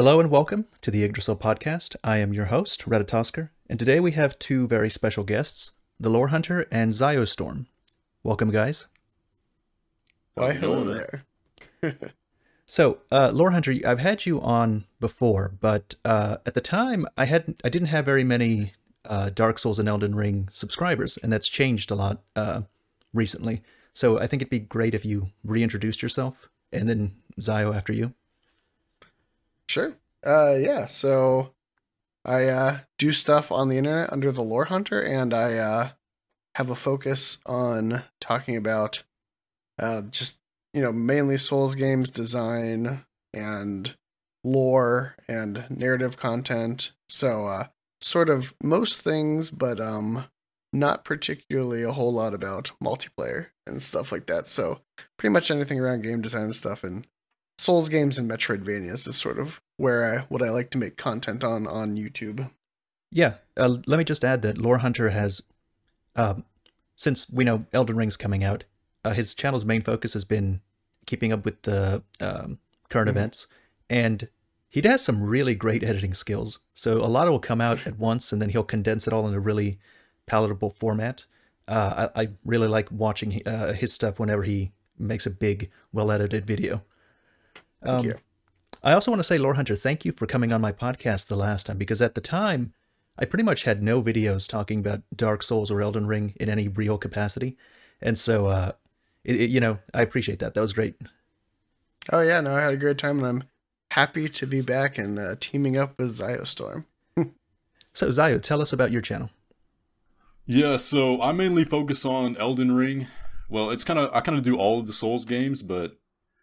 Hello and welcome to the Yggdrasil podcast. I am your host, Redatosker, and today we have two very special guests, the Lore Hunter and Ziostorm. Welcome, guys. Why, hello there. So, uh, Lore Hunter, I've had you on before, but uh, at the time, I had I didn't have very many uh, Dark Souls and Elden Ring subscribers, and that's changed a lot uh, recently. So, I think it'd be great if you reintroduced yourself, and then Zio after you. Sure. Uh, yeah. So I uh, do stuff on the internet under the Lore Hunter, and I uh, have a focus on talking about uh, just you know mainly Souls games design and lore and narrative content. So uh, sort of most things, but um, not particularly a whole lot about multiplayer and stuff like that. So pretty much anything around game design and stuff and Souls games and Metroidvanias is sort of where I what I like to make content on on YouTube. Yeah, uh, let me just add that Lore Hunter has, um, since we know Elden Ring's coming out, uh, his channel's main focus has been keeping up with the um, current Mhm. events, and he has some really great editing skills. So a lot will come out at once, and then he'll condense it all in a really palatable format. Uh, I, I really like watching uh, his stuff whenever he makes a big, well-edited video. Um, you. I also want to say, Lore Hunter, thank you for coming on my podcast the last time because at the time, I pretty much had no videos talking about Dark Souls or Elden Ring in any real capacity, and so uh, it, it- you know I appreciate that. That was great. Oh yeah, no, I had a great time, and I'm happy to be back and uh, teaming up with Ziostorm. So Zio, tell us about your channel. Yeah, so I mainly focus on Elden Ring. Well, it's kind of I kind of do all of the Souls games, but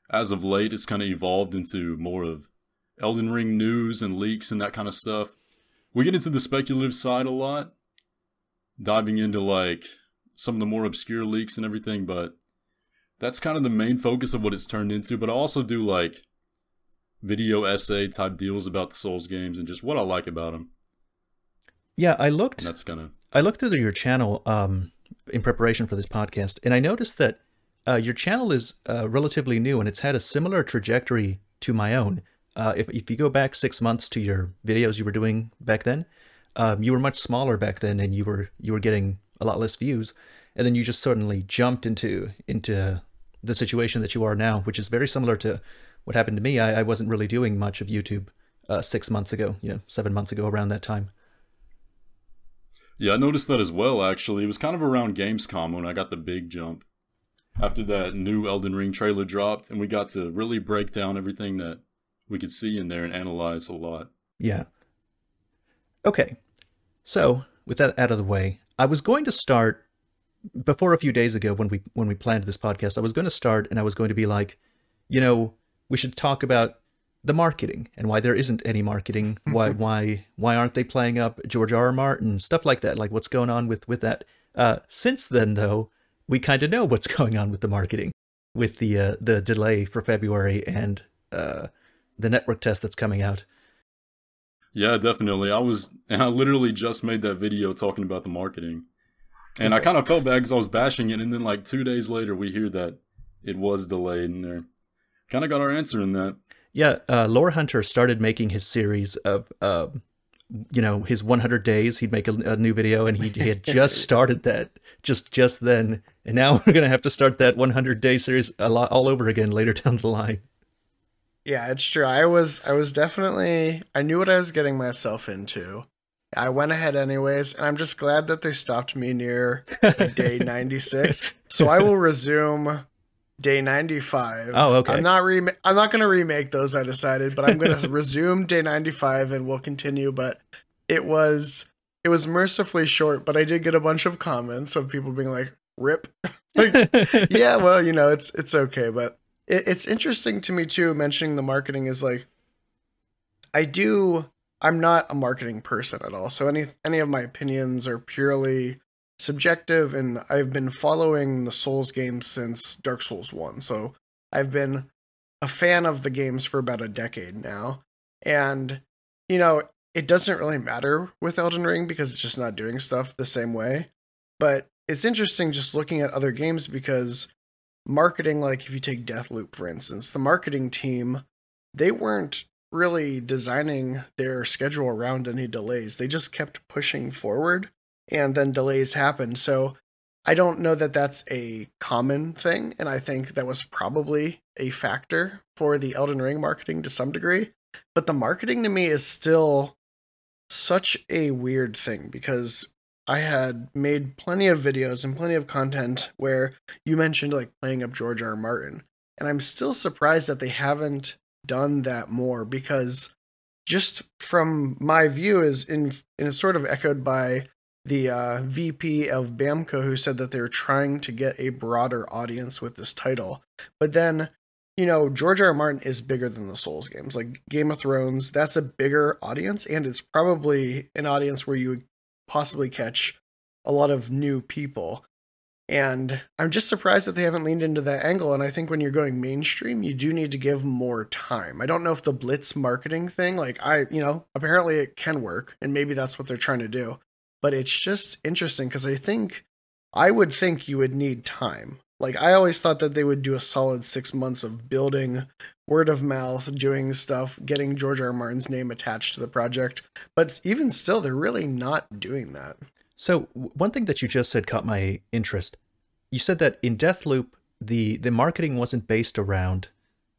as of late, it's kind of evolved into more of Elden Ring news and leaks and that kind of stuff. We get into the speculative side a lot, diving into like some of the more obscure leaks and everything, but that's kind of the main focus of what it's turned into. But I also do like video essay type deals about the Souls games and just what I like about them. Yeah, I looked. And that's kind of I looked through your channel um, in preparation for this podcast, and I noticed that uh, your channel is uh, relatively new, and it's had a similar trajectory to my own. Uh, if if you go back six months to your videos you were doing back then, um, you were much smaller back then, and you were you were getting a lot less views, and then you just suddenly jumped into into the situation that you are now, which is very similar to what happened to me. I, I wasn't really doing much of YouTube uh, six months ago, you know, seven months ago, around that time. Yeah, I noticed that as well, actually. It was kind of around Gamescom when I got the big jump. After that new Elden Ring trailer dropped, and we got to really break down everything that we could see in there and analyze a lot. Yeah. Okay. So, with that out of the way, I was going to start before a few days ago when we when we planned this podcast, I was going to start and I was going to be like, you know, we should talk about the marketing and why there isn't any marketing. Why why why aren't they playing up George R. R. Martin stuff like that? Like what's going on with with that? Uh, since then, though, we kind of know what's going on with the marketing, with the uh, the delay for February and uh, the network test that's coming out. Yeah, definitely. I was, and I literally just made that video talking about the marketing. And I kind of felt bad because I was bashing it, and then like two days later, we hear that it was delayed, and there kind of got our answer in that. Yeah, uh, Lore Hunter started making his series of, uh, you know, his 100 days. He'd make a, a new video, and he, he had just started that just just then. And now we're gonna have to start that 100 day series a lot all over again later down the line. Yeah, it's true. I was I was definitely I knew what I was getting myself into. I went ahead anyways, and I'm just glad that they stopped me near day 96. So I will resume day 95. Oh, okay. I'm not re- I'm not going to remake those I decided, but I'm going to resume day 95 and we'll continue, but it was it was mercifully short, but I did get a bunch of comments of people being like, "Rip." like, yeah, well, you know, it's it's okay, but it, it's interesting to me too. Mentioning the marketing is like, I do. I'm not a marketing person at all, so any any of my opinions are purely subjective. And I've been following the Souls games since Dark Souls One, so I've been a fan of the games for about a decade now, and you know, it doesn't really matter with Elden Ring because it's just not doing stuff the same way. But it's interesting just looking at other games because marketing, like if you take Deathloop for instance, the marketing team, they weren't really designing their schedule around any delays. They just kept pushing forward and then delays happen. So I don't know that that's a common thing. And I think that was probably a factor for the Elden Ring marketing to some degree. But the marketing to me is still such a weird thing because I had made plenty of videos and plenty of content where you mentioned like playing up George R. R. Martin. And I'm still surprised that they haven't done that more because just from my view is in and it's sort of echoed by the uh, VP of Bamco who said that they're trying to get a broader audience with this title. But then, you know, George R. R. Martin is bigger than the Souls games. Like Game of Thrones, that's a bigger audience, and it's probably an audience where you would possibly catch a lot of new people. And I'm just surprised that they haven't leaned into that angle. And I think when you're going mainstream, you do need to give more time. I don't know if the blitz marketing thing, like I, you know, apparently it can work, and maybe that's what they're trying to do. But it's just interesting because I think I would think you would need time. Like I always thought that they would do a solid six months of building word of mouth, doing stuff, getting George R. R. Martin's name attached to the project. But even still, they're really not doing that. So one thing that you just said caught my interest. You said that in Deathloop, the the marketing wasn't based around,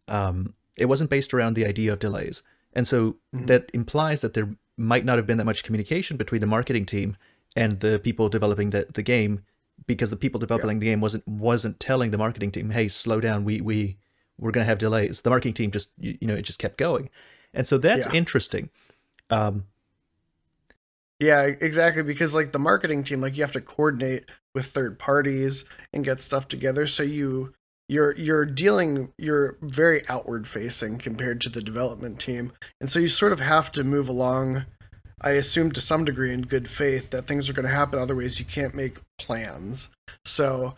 um, it wasn't based around the idea of delays, and so mm-hmm. that implies that there might not have been that much communication between the marketing team and the people developing the the game, because the people developing yeah. the game wasn't wasn't telling the marketing team, "Hey, slow down. We we we're gonna have delays." The marketing team just you, you know it just kept going, and so that's yeah. interesting. Um, yeah, exactly. Because like the marketing team, like you have to coordinate with third parties and get stuff together. So you you're you're dealing you're very outward facing compared to the development team, and so you sort of have to move along. I assume to some degree in good faith that things are going to happen. Otherwise, you can't make plans. So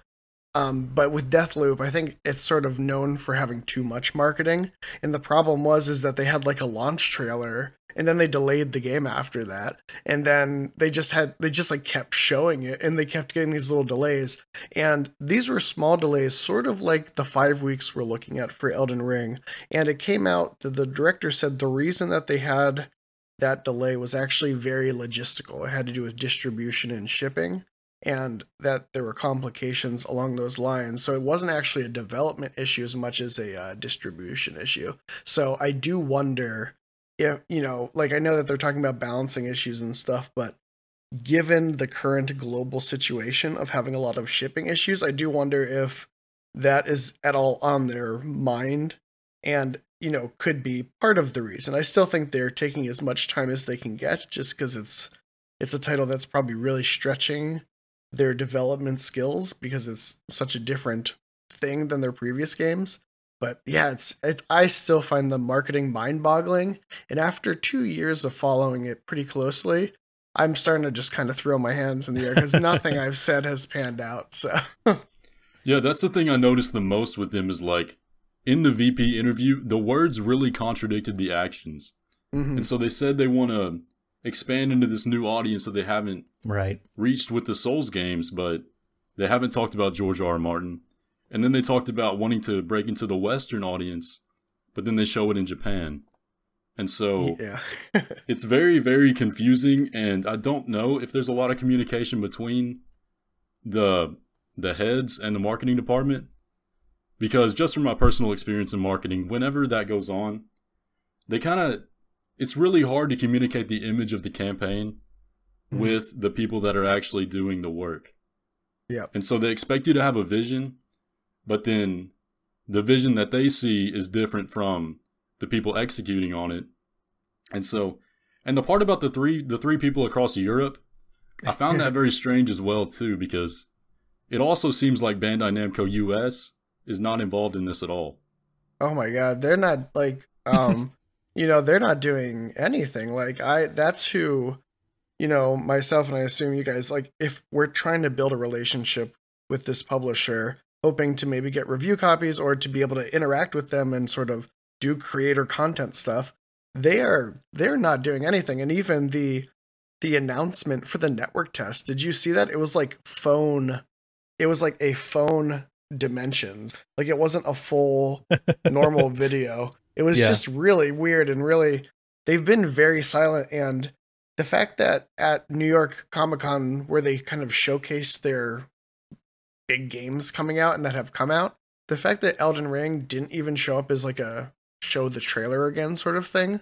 um, but with Deathloop, I think it's sort of known for having too much marketing. And the problem was is that they had like a launch trailer and then they delayed the game after that. And then they just had they just like kept showing it and they kept getting these little delays. And these were small delays, sort of like the five weeks we're looking at for Elden Ring. And it came out that the director said the reason that they had that delay was actually very logistical. It had to do with distribution and shipping and that there were complications along those lines. So it wasn't actually a development issue as much as a uh, distribution issue. So I do wonder if, you know, like I know that they're talking about balancing issues and stuff, but given the current global situation of having a lot of shipping issues, I do wonder if that is at all on their mind and you know could be part of the reason i still think they're taking as much time as they can get just because it's it's a title that's probably really stretching their development skills because it's such a different thing than their previous games. But yeah, it's it, I still find the marketing mind-boggling. And after two years of following it pretty closely, I'm starting to just kind of throw my hands in the air because nothing I've said has panned out. So yeah, that's the thing I noticed the most with them is like in the VP interview, the words really contradicted the actions. Mm-hmm. And so they said they want to expand into this new audience that they haven't right reached with the Souls games, but they haven't talked about George R. R. Martin. And then they talked about wanting to break into the Western audience, but then they show it in Japan. And so yeah. it's very, very confusing. And I don't know if there's a lot of communication between the the heads and the marketing department. Because just from my personal experience in marketing, whenever that goes on, they kind of it's really hard to communicate the image of the campaign mm. with the people that are actually doing the work. Yeah. And so they expect you to have a vision, but then the vision that they see is different from the people executing on it. And so and the part about the three the three people across Europe, I found that very strange as well too because it also seems like Bandai Namco US is not involved in this at all. Oh my god, they're not like um you know they're not doing anything. Like i that's who you know myself and i assume you guys like if we're trying to build a relationship with this publisher hoping to maybe get review copies or to be able to interact with them and sort of do creator content stuff they are they're not doing anything. And even the the announcement for the network test did you see that? It was like phone it was like a phone dimensions. Like it wasn't a full normal video It was Yeah. just really weird and really they've been very silent and the fact that at New York Comic Con where they kind of showcased their big games coming out and that have come out, the fact that Elden Ring didn't even show up as like a show the trailer again sort of thing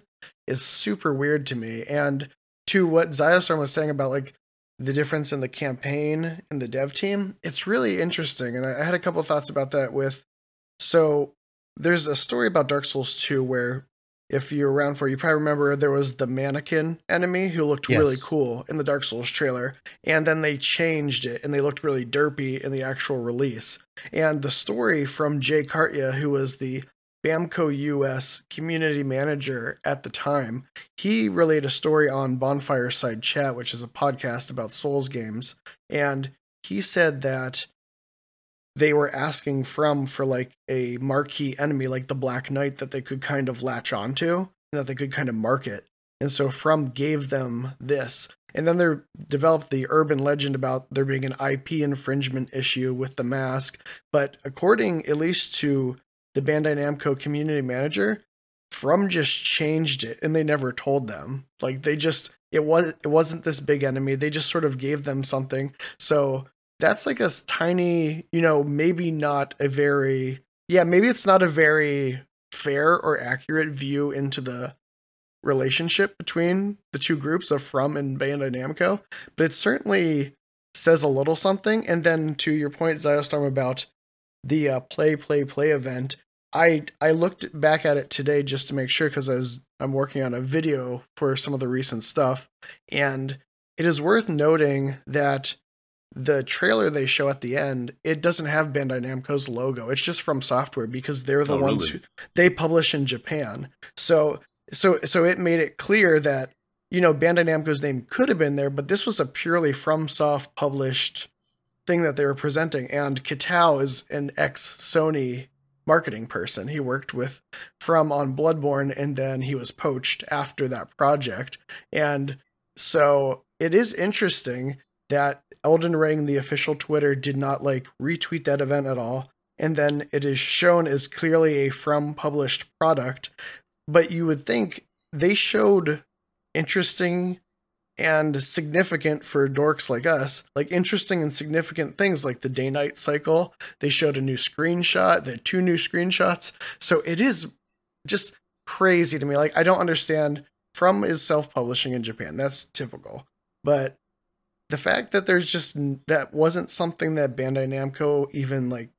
is super weird to me. And to what Ziostorm was saying about like the difference in the campaign and the dev team, it's really interesting. And I, I had a couple thoughts about that with so there's a story about Dark Souls 2 where if you're around for it, you probably remember there was the mannequin enemy who looked really cool in the Dark Souls trailer, and then they changed it and they looked really derpy in the actual release. And the story from Jay Cartia, who was the Bamco US community manager at the time, he relayed a story on Bonfireside Chat, which is a podcast about Souls games, and he said that they were asking from for like a marquee enemy like the Black Knight that they could kind of latch onto and that they could kind of market. And so From gave them this. And then they developed the urban legend about there being an IP infringement issue with the mask. But according at least to the Bandai Namco community manager, From just changed it and they never told them. Like they just it was it wasn't this big enemy. They just sort of gave them something. So that's like a tiny, you know, maybe not a very yeah, maybe it's not a very fair or accurate view into the relationship between the two groups of From and Bandai Namco, but it certainly says a little something. And then to your point, Ziostorm, about the uh, play, play, play event, I I looked back at it today just to make sure because I was I'm working on a video for some of the recent stuff, and it is worth noting that the trailer they show at the end it doesn't have Bandai Namco's logo. It's just from software because they're the Oh, ones really? who they publish in Japan. So so so it made it clear that you know Bandai Namco's name could have been there, but this was a purely FromSoft published thing that they were presenting. And Kitao is an ex Sony marketing person. He worked with From on Bloodborne, and then he was poached after that project. And so it is interesting that Elden Ring, the official Twitter, did not like retweet that event at all. And then it is shown as clearly a From published product. But you would think they showed interesting and significant for dorks like us, like interesting and significant things like the day night cycle. They showed a new screenshot, the two new screenshots. So it is just crazy to me. Like, I don't understand. From is self publishing in Japan. That's typical. But the fact that there's just that wasn't something that Bandai Namco even like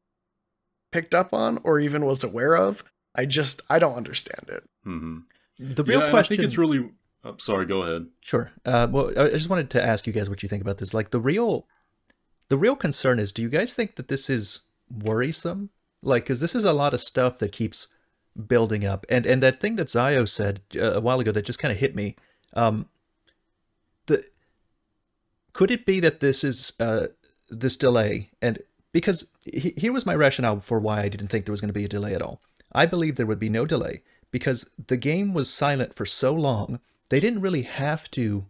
picked up on or even was aware of, I just, I don't understand it. hmm The Yeah, real and I think it's really. Oh, sorry, go ahead. Sure. Uh, well, I I just wanted to ask you guys what you think about this. Like the real, the real concern is, do you guys think that this is worrisome? Like, because this is a lot of stuff that keeps building up, and and that thing that Zio said uh, a while ago that just kind of hit me. Um, the could it be that this is uh this delay and because he, here was my rationale for why I didn't think there was going to be a delay at all. I believe there would be no delay because the game was silent for so long. They didn't really have to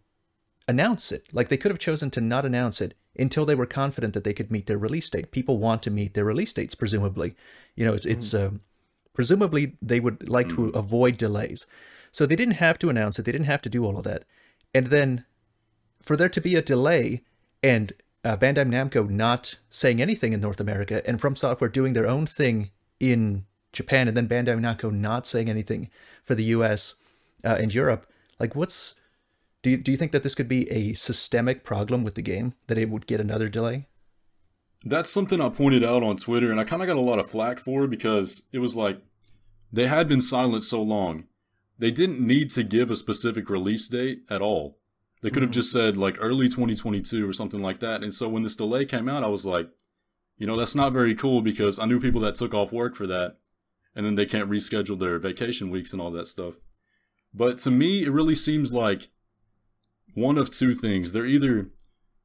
announce it. Like they could have chosen to not announce it until they were confident that they could meet their release date. People want to meet their release dates, presumably. You know, it's it's um, presumably they would like to avoid delays, so they didn't have to announce it. They didn't have to do all of that, and then for there to be a delay and uh, Bandai Namco not saying anything in North America and From Software doing their own thing in Japan and then Bandai Namco not saying anything for the US uh, and Europe, like what's do you, do you think that this could be a systemic problem with the game that it would get another delay? That's something I pointed out on Twitter, and I kind of got a lot of flack for because it was like they had been silent so long. They didn't need to give a specific release date at all. They could have mm-hmm. just said like early 2022 or something like that. And so when this delay came out, I was like, you know, that's not very cool because I knew people that took off work for that, and then they can't reschedule their vacation weeks and all that stuff. But to me, it really seems like one of two things. They're either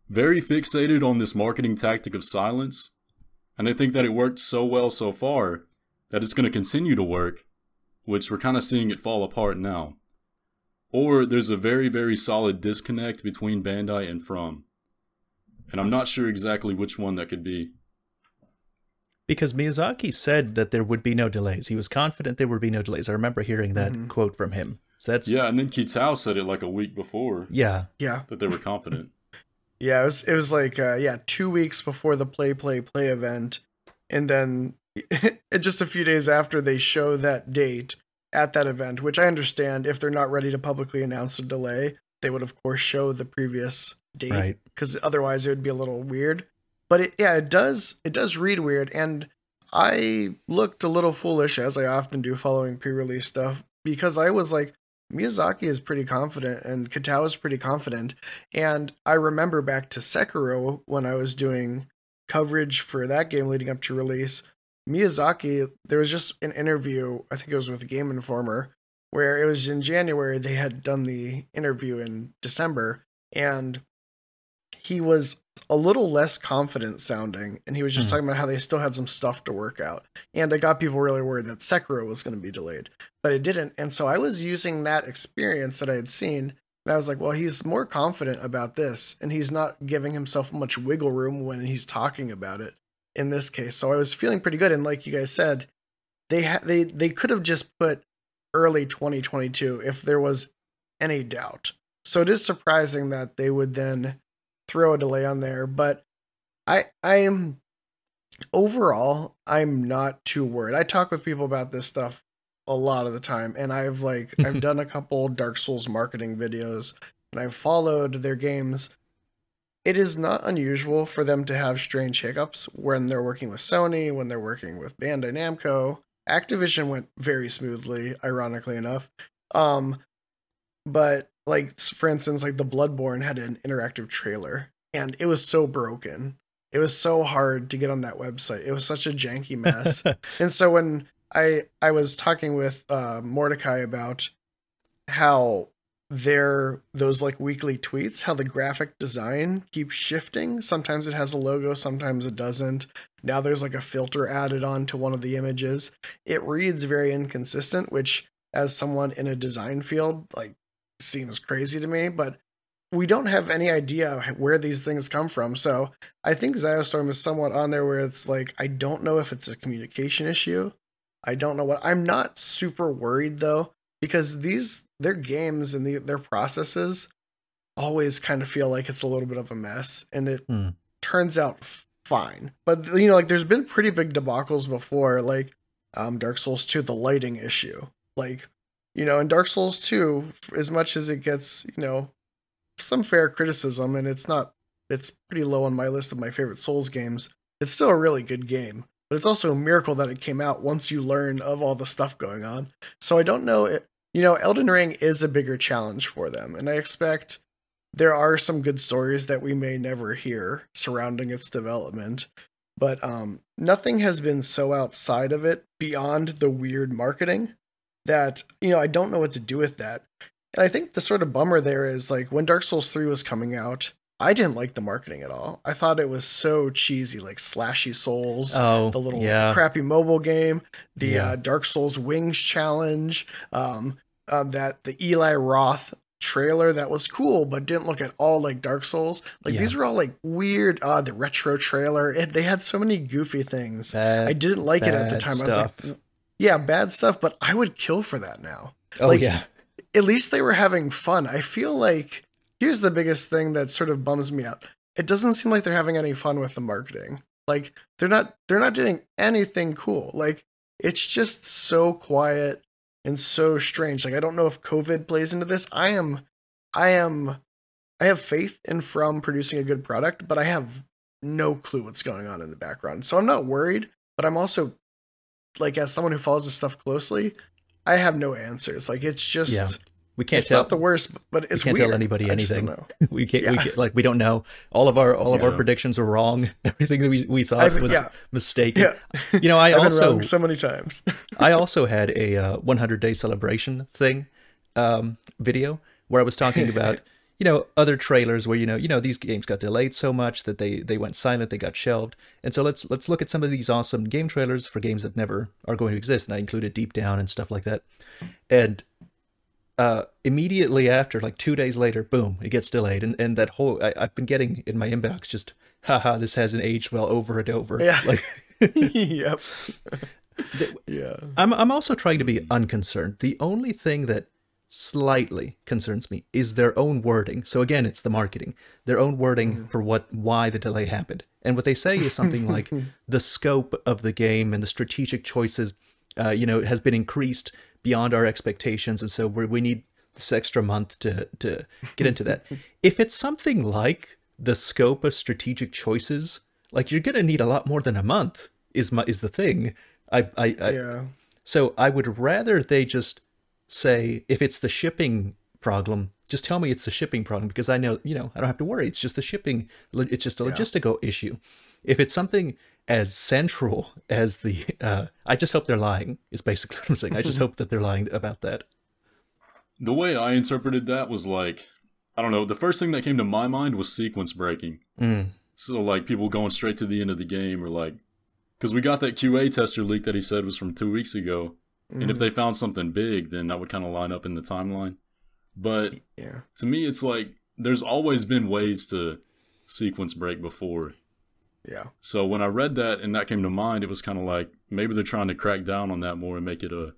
very fixated on this marketing tactic of silence, and they think that it worked so well so far that it's going to continue to work, which we're kind of seeing it fall apart now. Or there's a very, very solid disconnect between Bandai and From. And I'm not sure exactly which one that could be. Because Miyazaki said that there would be no delays. He was confident there would be no delays. I remember hearing that Mhm. quote from him. So that's Yeah, and then Kitao said it like a week before yeah. Yeah. that they were confident. Yeah, it was it was like uh, yeah, two weeks before the play play play event, and then just a few days after they show that date at that event, which I understand if they're not ready to publicly announce a delay, they would of course show the previous date Right. because otherwise it would be a little weird. But it, yeah, it does it does read weird, and I looked a little foolish as I often do following pre-release stuff because I was like, Miyazaki is pretty confident and Kitao is pretty confident, and I remember back to Sekiro when I was doing coverage for that game leading up to release. Miyazaki, there was just an interview, I think it was with Game Informer, where it was in January. They had done the interview in December, and he was a little less confident sounding, and he was just Hmm. talking about how they still had some stuff to work out. And it got people really worried that Sekiro was going to be delayed, but it didn't. And so I was using that experience that I had seen, and I was like, well, he's more confident about this, and he's not giving himself much wiggle room when he's talking about it in this case. So I was feeling pretty good. And like you guys said, they ha- they they could have just put early 2022 if there was any doubt. So it is surprising that they would then throw a delay on there, but I I am overall I'm not too worried. I talk with people about this stuff a lot of the time and I've like I've done a couple Dark Souls marketing videos and I've followed their games. It is not unusual for them to have strange hiccups when they're working with Sony, when they're working with Bandai Namco. Activision went very smoothly, ironically enough. Um, but like for instance, like the Bloodborne had an interactive trailer, and it was so broken. It was so hard to get on that website. It was such a janky mess. and so when I I was talking with uh, Mordecai about how their those like weekly tweets, how the graphic design keeps shifting. Sometimes it has a logo, sometimes it doesn't. Now there's like a filter added on to one of the images. It reads very inconsistent, which as someone in a design field like seems crazy to me, but we don't have any idea where these things come from. So I think Ziostorm is somewhat on there where it's like I don't know if it's a communication issue. I don't know what. I'm not super worried though because these their games and the, their processes always kind of feel like it's a little bit of a mess, and it Hmm. turns out fine. But you know, like there's been pretty big debacles before, like um, Dark Souls 2, the lighting issue. Like you know, in Dark Souls 2, as much as it gets you know some fair criticism, and it's not it's pretty low on my list of my favorite Souls games. It's still a really good game, but it's also a miracle that it came out once you learn of all the stuff going on. So I don't know. You know, Elden Ring is a bigger challenge for them, and I expect there are some good stories that we may never hear surrounding its development. But um, nothing has been so outside of it beyond the weird marketing that you know I don't know what to do with that. And I think the sort of bummer there is like when Dark Souls 3 was coming out, I didn't like the marketing at all. I thought it was so cheesy, like slashy souls, Oh, the little yeah. crappy mobile game, the Yeah. uh, Dark Souls Wings challenge, um, uh, that the Eli Roth trailer that was cool but didn't look at all like Dark Souls. Like Yeah. these were all like weird. Uh, the retro trailer, it, they had so many goofy things. Bad, I didn't like it at the time. I was like, yeah, bad stuff, but I would kill for that now oh like- yeah. at least they were having fun. I feel like here's the biggest thing that sort of bums me out. It doesn't seem like they're having any fun with the marketing. Like they're not they're not doing anything cool. Like it's just so quiet and so strange. Like I don't know if COVID plays into this. I am I am I have faith in From producing a good product, but I have no clue what's going on in the background. So I'm not worried, but I'm also like as someone who follows this stuff closely, I have no answers. Like it's just Yeah. We can't it's tell. not the worst, but it's we can't weird. tell anybody I just don't anything. we can't. We can't, like we don't know. All of our all of our predictions are wrong. Everything that we we thought I've- was yeah. mistaken. Yeah, You know, I I've been also wrong so many times. I also had a uh, 100 day celebration thing um, video where I was talking about you know other trailers where you know you know these games got delayed so much that they they went silent, they got shelved, and so let's let's look at some of these awesome game trailers for games that never are going to exist, and I included Deep Down and stuff like that, and. Uh, immediately after, like two days later, boom, it gets delayed, and and that whole I, I've been getting in my inbox just, haha, this hasn't aged well over and over. Yeah. like yep. yeah. I'm I'm also trying to be unconcerned. The only thing that slightly concerns me is their own wording. So again, it's the marketing. Their own wording for what why the delay happened. And what they say is something like the scope of the game and the strategic choices uh, you know, has been increased beyond our expectations and so we we need this extra month to to get into that. if it's something like the scope of strategic choices, like you're going to need a lot more than a month is my is the thing. I I, I Yeah. so I would rather they just say if it's the shipping problem, just tell me it's the shipping problem because I know, you know, I don't have to worry. It's just the shipping it's just a logistical issue. If it's something as central as the uh I just hope they're lying is basically what I'm saying. I just hope that they're lying about that. The way I interpreted that was like, I don't know, the first thing that came to my mind was sequence breaking. Mm. So, like, people going straight to the end of the game, or like, because we got that QA tester leak that he said was from two weeks ago. And if they found something big, then that would kind of line up in the timeline. But Yeah. to me, it's like, there's always been ways to sequence break before. Yeah. So when I read that and that came to mind, it was kind of like maybe they're trying to crack down on that more and make it a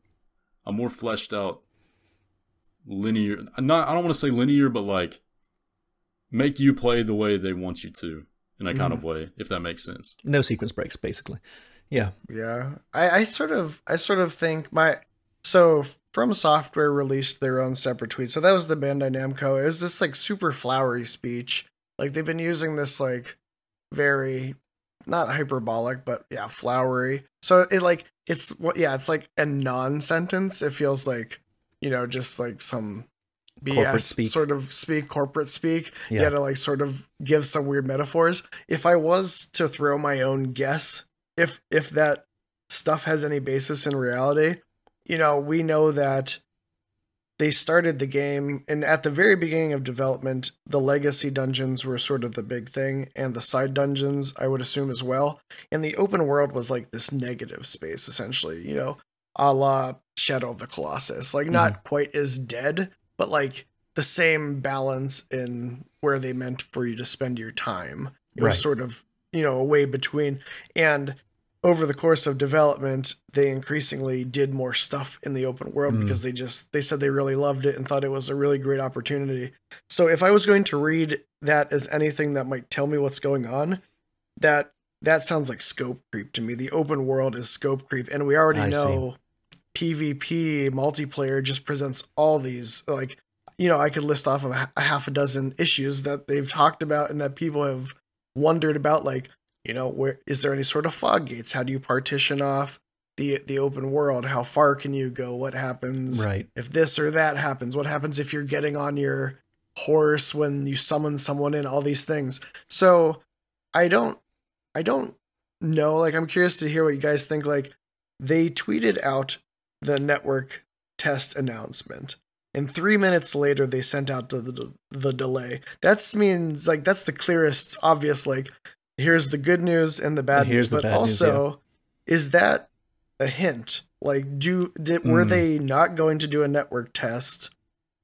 a more fleshed out linear. Not I don't want to say linear, but like make you play the way they want you to in a kind of mm-hmm. way, if that makes sense. No sequence breaks basically. Yeah. Yeah, I, I sort of, I sort of think my, so From Software released their own separate tweet. So that was the Bandai Namco. It was this like super flowery speech. Like they've been using this like very, not hyperbolic, but yeah, flowery. So it like it's what, yeah, it's like a non-sentence. It feels like, you know, just like some BS speak. sort of speak, corporate speak. Yeah. Yeah, to like sort of give some weird metaphors. If I was to throw my own guess, if if that stuff has any basis in reality, you know, we know that they started the game and at the very beginning of development, the legacy dungeons were sort of the big thing and the side dungeons I would assume as well. And the open world was like this negative space essentially, you know, a la Shadow of the Colossus. Like not mm-hmm. quite as dead, but like the same balance in where they meant for you to spend your time. It Right. was sort of, you know, a way between. And over the course of development, they increasingly did more stuff in the open world Mm. because they just they said they really loved it and thought it was a really great opportunity. So if I was going to read that as anything that might tell me what's going on, that that sounds like scope creep to me. The open world is scope creep, and we already I see. know PvP multiplayer just presents all these like you know I could list off of a half a dozen issues that they've talked about and that people have wondered about like you know where is there any sort of fog gates? How do you partition off the the open world? How far can you go? What happens Right. if this or that happens? What happens if you're getting on your horse when you summon someone in? All these things. So i don't i don't know. Like i'm curious to hear what you guys think. Like they tweeted out the network test announcement and three minutes later they sent out the, the, the delay. That means like that's the clearest obvious like here's the good news and the bad And here's news the but bad news, also is that a hint? Like do did were Mm. they not going to do a network test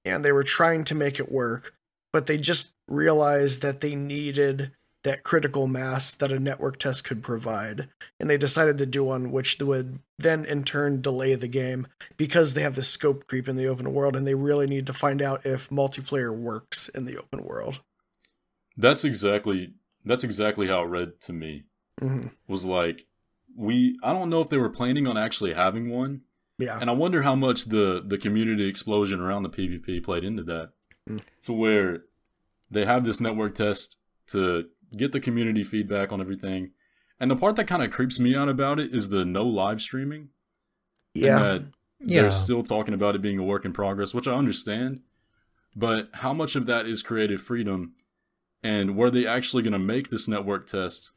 and they were trying to make it work but they just realized that they needed that critical mass that a network test could provide and they decided to do one which would then in turn delay the game because they have the scope creep in the open world and they really need to find out if multiplayer works in the open world? That's exactly that's exactly how it read to me. hmm Was like we I don't know if they were planning on actually having one, yeah and I wonder how much the the community explosion around the PvP played into that. Mm. To where they have this network test to get the community feedback on everything. And the part that kind of creeps me out about it is the no live streaming. yeah Yeah. they're still talking about it being a work in progress, which I understand. But how much of that is creative freedom? And were they actually going to make this network test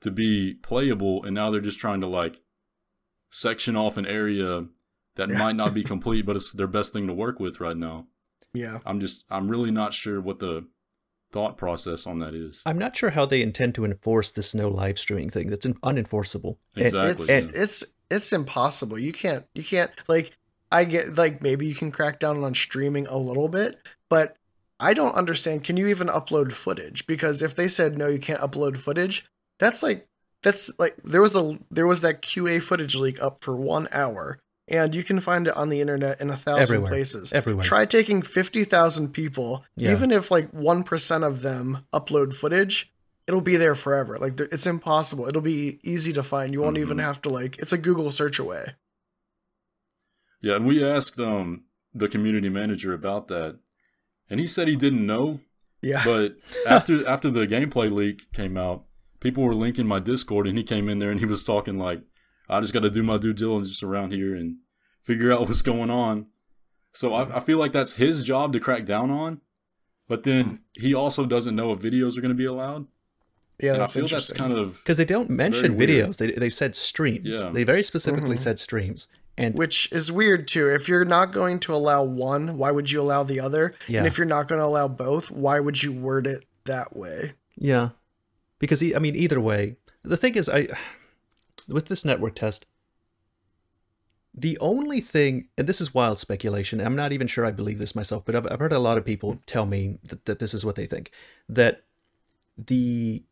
to be playable? And now they're just trying to like section off an area that Yeah. might not be complete, but it's their best thing to work with right now. yeah I'm just, I'm really not sure what the thought process on that is. I'm not sure how they intend to enforce this no live streaming thing. That's in- unenforceable. And- Exactly. it's it's it's impossible you can't you can't like i get like maybe you can crack down on streaming a little bit but i don't understand can you even upload footage because if they said no you can't upload footage that's like that's like there was a there was that QA footage leak up for one hour, and you can find it on the internet in a thousand Everywhere. places. Everywhere. Try taking fifty thousand people, Yeah. even if like one percent of them upload footage, it'll be there forever. Like it's impossible. It'll be easy to find. You won't even Mhm. have to like. It's a Google search away. Yeah, and we asked um the community manager about that, and he said he didn't know. Yeah. But after after the gameplay leak came out, people were linking my Discord, and he came in there and he was talking like, "I just got to do my due diligence around here and figure out what's going on." So I, I feel like that's his job to crack down on, but then he also doesn't know if videos are going to be allowed. yeah, and I that's feel that's kind of Because they don't mention very weird. videos. They, they said streams. Yeah. They very specifically Mhm. said streams. And Which is weird too. If you're not going to allow one, why would you allow the other? yeah. And if you're not going to allow both, why would you word it that way? Yeah, because I mean, either way, the thing is, I with this network test, the only thing, and this is wild speculation. I'm not even sure I believe this myself, but I've, I've heard a lot of people tell me that, that this is what they think that the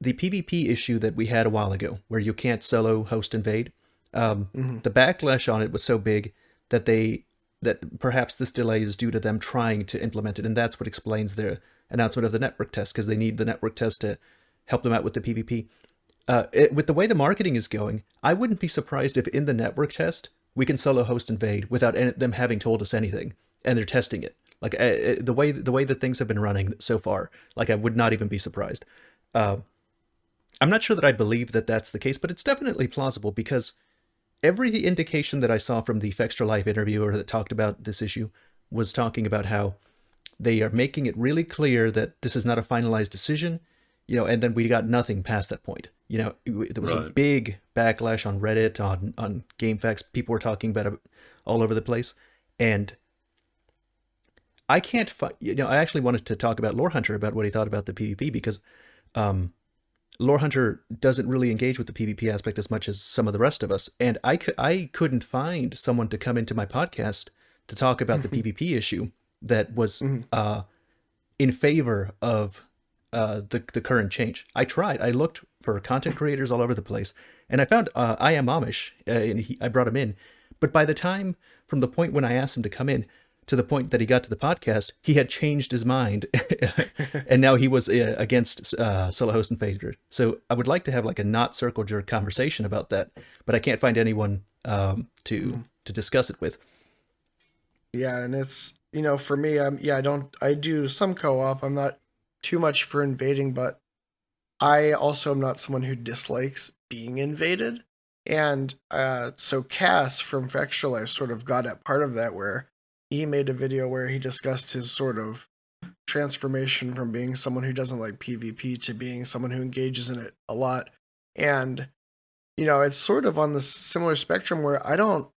the PvP issue that we had a while ago, where you can't solo host invade, um, Mhm. the backlash on it was so big that they that perhaps this delay is due to them trying to implement it, and that's what explains their announcement of the network test because they need the network test to help them out with the PvP. Uh, it, with the way the marketing is going, I wouldn't be surprised if in the network test we can solo host invade without any, them having told us anything, and they're testing it. Like uh, uh, the way the way that things have been running so far, like I would not even be surprised. Uh, I'm not sure that I believe that that's the case, but it's definitely plausible because every indication that I saw from the Fextralife interviewer that talked about this issue was talking about how they are making it really clear that this is not a finalized decision, you know, and then we got nothing past that point. You know, there was a big backlash on Reddit, on on GameFAQs. People were talking about it all over the place, and I can't find. You know, I actually wanted to talk about Lore Hunter about what he thought about the PvP because um, Lore Hunter doesn't really engage with the PvP aspect as much as some of the rest of us, and I could I couldn't find someone to come into my podcast to talk about the PvP issue that was Mhm. uh, in favor of uh, the the current change. I tried. I looked for content creators all over the place, and I found uh, I am Amish, uh, and he, I brought him in. But by the time, from the point when I asked him to come in to the point that he got to the podcast, he had changed his mind, and now he was uh, against uh, solo host and favorite. So I would like to have like a not circle jerk conversation about that, but I can't find anyone um, to to discuss it with. Yeah, and it's you know for me, um, yeah, I don't, I do some co-op. I'm not too much for invading, but I also am not someone who dislikes being invaded. And uh, so Cass from Fextralife sort of got at part of that, where he made a video where he discussed his sort of transformation from being someone who doesn't like PvP to being someone who engages in it a lot. And you know, it's sort of on the similar spectrum where I don't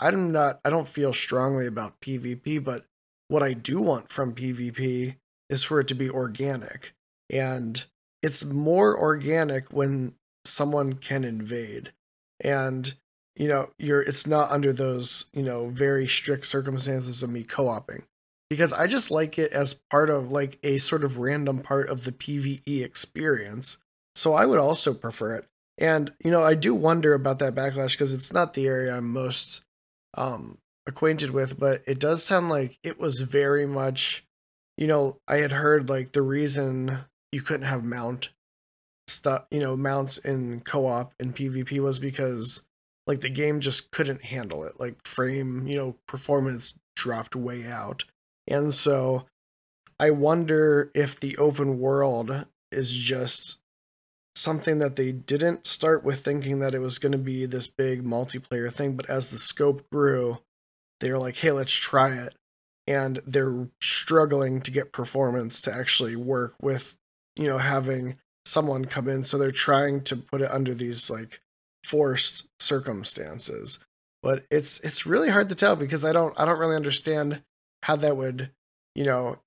I'm not I don't feel strongly about PvP, but what I do want from PvP is for it to be organic. And it's more organic when someone can invade. And you know, you're it's not under those, you know, very strict circumstances of me co-oping. Because I just like it as part of like a sort of random part of the PvE experience. So I would also prefer it. And you know, I do wonder about that backlash because it's not the area I'm most um acquainted with, but it does sound like it was very much you know, I had heard like the reason you couldn't have mount stuff, you know, mounts in co-op and PvP was because like the game just couldn't handle it. Like frame, you know, performance dropped way out. And so I wonder if the open world is just something that they didn't start with thinking that it was going to be this big multiplayer thing, but as the scope grew, they were like, hey, let's try it. And they're struggling to get performance to actually work with, you know, having someone come in. So they're trying to put it under these like forced circumstances. But it's it's really hard to tell because I don't I don't really understand how that would, you know,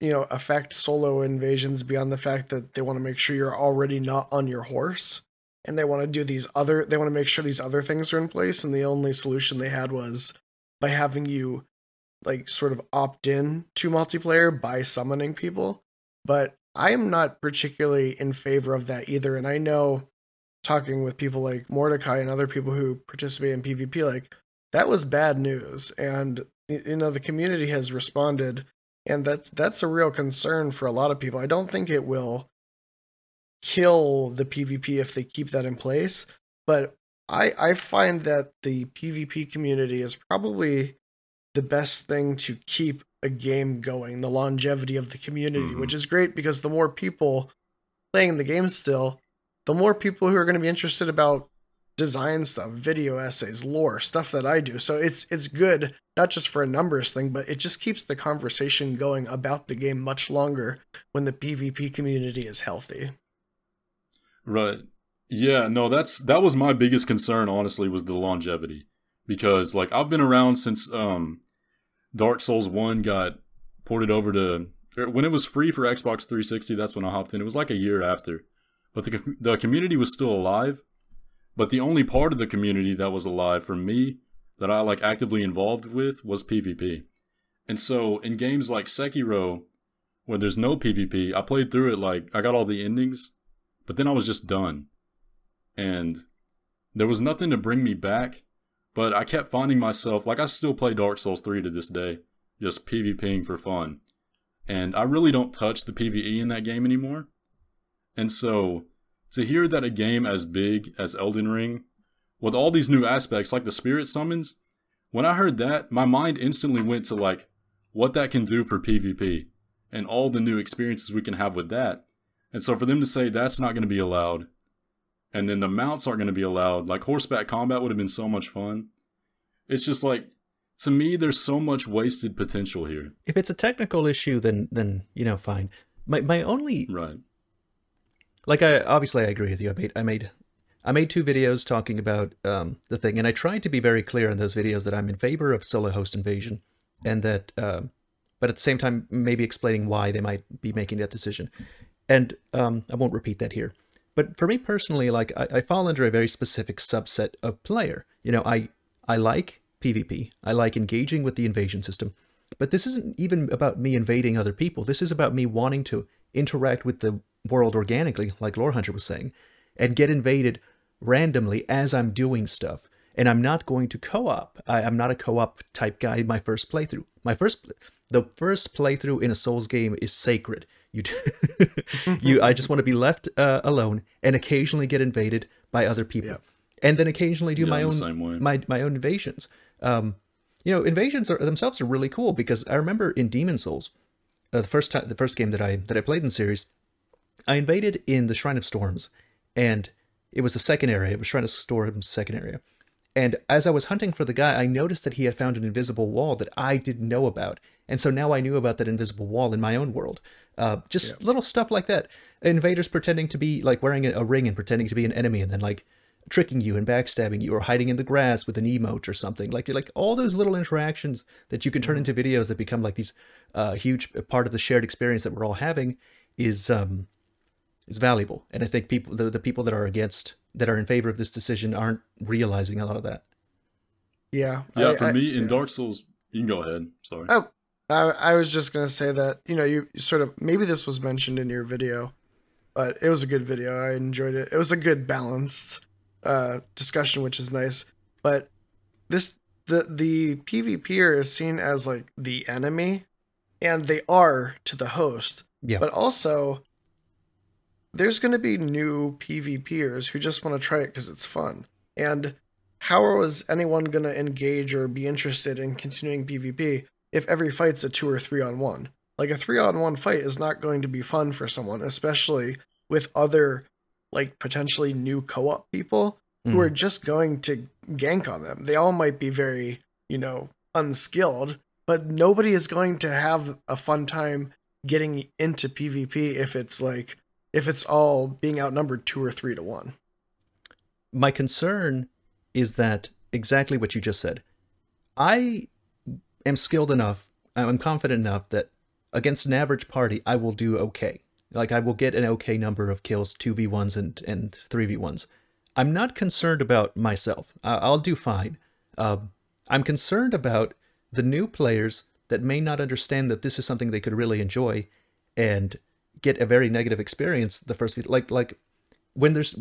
you know, affect solo invasions beyond the fact that they want to make sure you're already not on your horse. And they want to do these other they want to make sure these other things are in place. And the only solution they had was by having you like sort of opt in to multiplayer by summoning people. But i am not particularly in favor of that either. And i know talking with people like Mordecai and other people who participate in PvP, like that was bad news, and you know the community has responded, and that's that's a real concern for a lot of people. I don't think it will kill the PvP if they keep that in place, but I I find that the PvP community is probably the best thing to keep a game going, the longevity of the community, mm-hmm. which is great because the more people playing the game still, the more people who are going to be interested about design stuff, video essays, lore, stuff that I do. So it's it's good not just for a numbers thing, but it just keeps the conversation going about the game much longer when the PvP community is healthy. Right. Yeah, no, that's that was my biggest concern honestly was the longevity because like I've been around since um Dark Souls 1 got ported over to er, when it was free for Xbox 360, that's when I hopped in. It was like a year after. But the the community was still alive. But the only part of the community that was alive for me that I like actively involved with was PvP. And so in games like Sekiro, where there's no PvP, I played through it like I got all the endings, but then I was just done. And there was nothing to bring me back but I kept finding myself, like I still play Dark Souls 3 to this day, just PvPing for fun. And I really don't touch the PvE in that game anymore. And so, to hear that a game as big as Elden Ring, with all these new aspects like the spirit summons, when I heard that, my mind instantly went to like what that can do for PvP and all the new experiences we can have with that. And so for them to say that's not going to be allowed and then the mounts aren't going to be allowed. Like horseback combat would have been so much fun. It's just like to me, there's so much wasted potential here. If it's a technical issue, then then you know, fine. My my only right, like I obviously I agree with you. I made I made I made two videos talking about um, the thing, and I tried to be very clear in those videos that I'm in favor of solo host invasion, and that, uh, but at the same time, maybe explaining why they might be making that decision. And um, I won't repeat that here. But for me personally, like I, I fall under a very specific subset of player. You know, I I like PvP. I like engaging with the invasion system. But this isn't even about me invading other people. This is about me wanting to interact with the world organically, like Lore Hunter was saying, and get invaded randomly as I'm doing stuff. And I'm not going to co-op. I, am not a co-op type guy in my first playthrough. My first, the first playthrough in a Souls game is sacred. You, you. I just want to be left uh, alone and occasionally get invaded by other people, yeah. and then occasionally do yeah, my own my my own invasions. Um, you know, invasions are, themselves are really cool because I remember in Demon Souls, uh, the first time the first game that I that I played in the series, I invaded in the Shrine of Storms, and it was the second area. It was Shrine of Storms' second area. And as I was hunting for the guy, I noticed that he had found an invisible wall that I didn't know about. And so now I knew about that invisible wall in my own world. Uh, just yeah. little stuff like that. Invaders pretending to be like wearing a, ring and pretending to be an enemy, and then like tricking you and backstabbing you, or hiding in the grass with an emote or something. Like like all those little interactions that you can turn mm-hmm. into videos that become like these uh, huge part of the shared experience that we're all having is um is valuable. And I think people the, the people that are against that are in favor of this decision aren't realizing a lot of that. Yeah. Yeah. I, for I, me, in yeah. Dark Souls, you can go ahead. Sorry. Oh, I, I was just gonna say that you know you, sort of maybe this was mentioned in your video, but it was a good video. I enjoyed it. It was a good balanced uh, discussion, which is nice. But this the the PvPer is seen as like the enemy, and they are to the host. Yeah. But also, there's going to be new PvPers who just want to try it because it's fun. And how is anyone going to engage or be interested in continuing PvP if every fight's a two or three on one. Like a three on one fight is not going to be fun for someone, especially with other like potentially new co-op people mm. who are just going to gank on them. They all might be very, you know, unskilled, but nobody is going to have a fun time getting into PvP if it's like if it's all being outnumbered two or three to one. My concern is that exactly what you just said. I am skilled enough, I'm confident enough that against an average party, I will do okay. Like I will get an okay number of kills, 2v1s and, and 3v1s. I'm not concerned about myself. I'll do fine. Um, I'm concerned about the new players that may not understand that this is something they could really enjoy and get a very negative experience the first like like when there's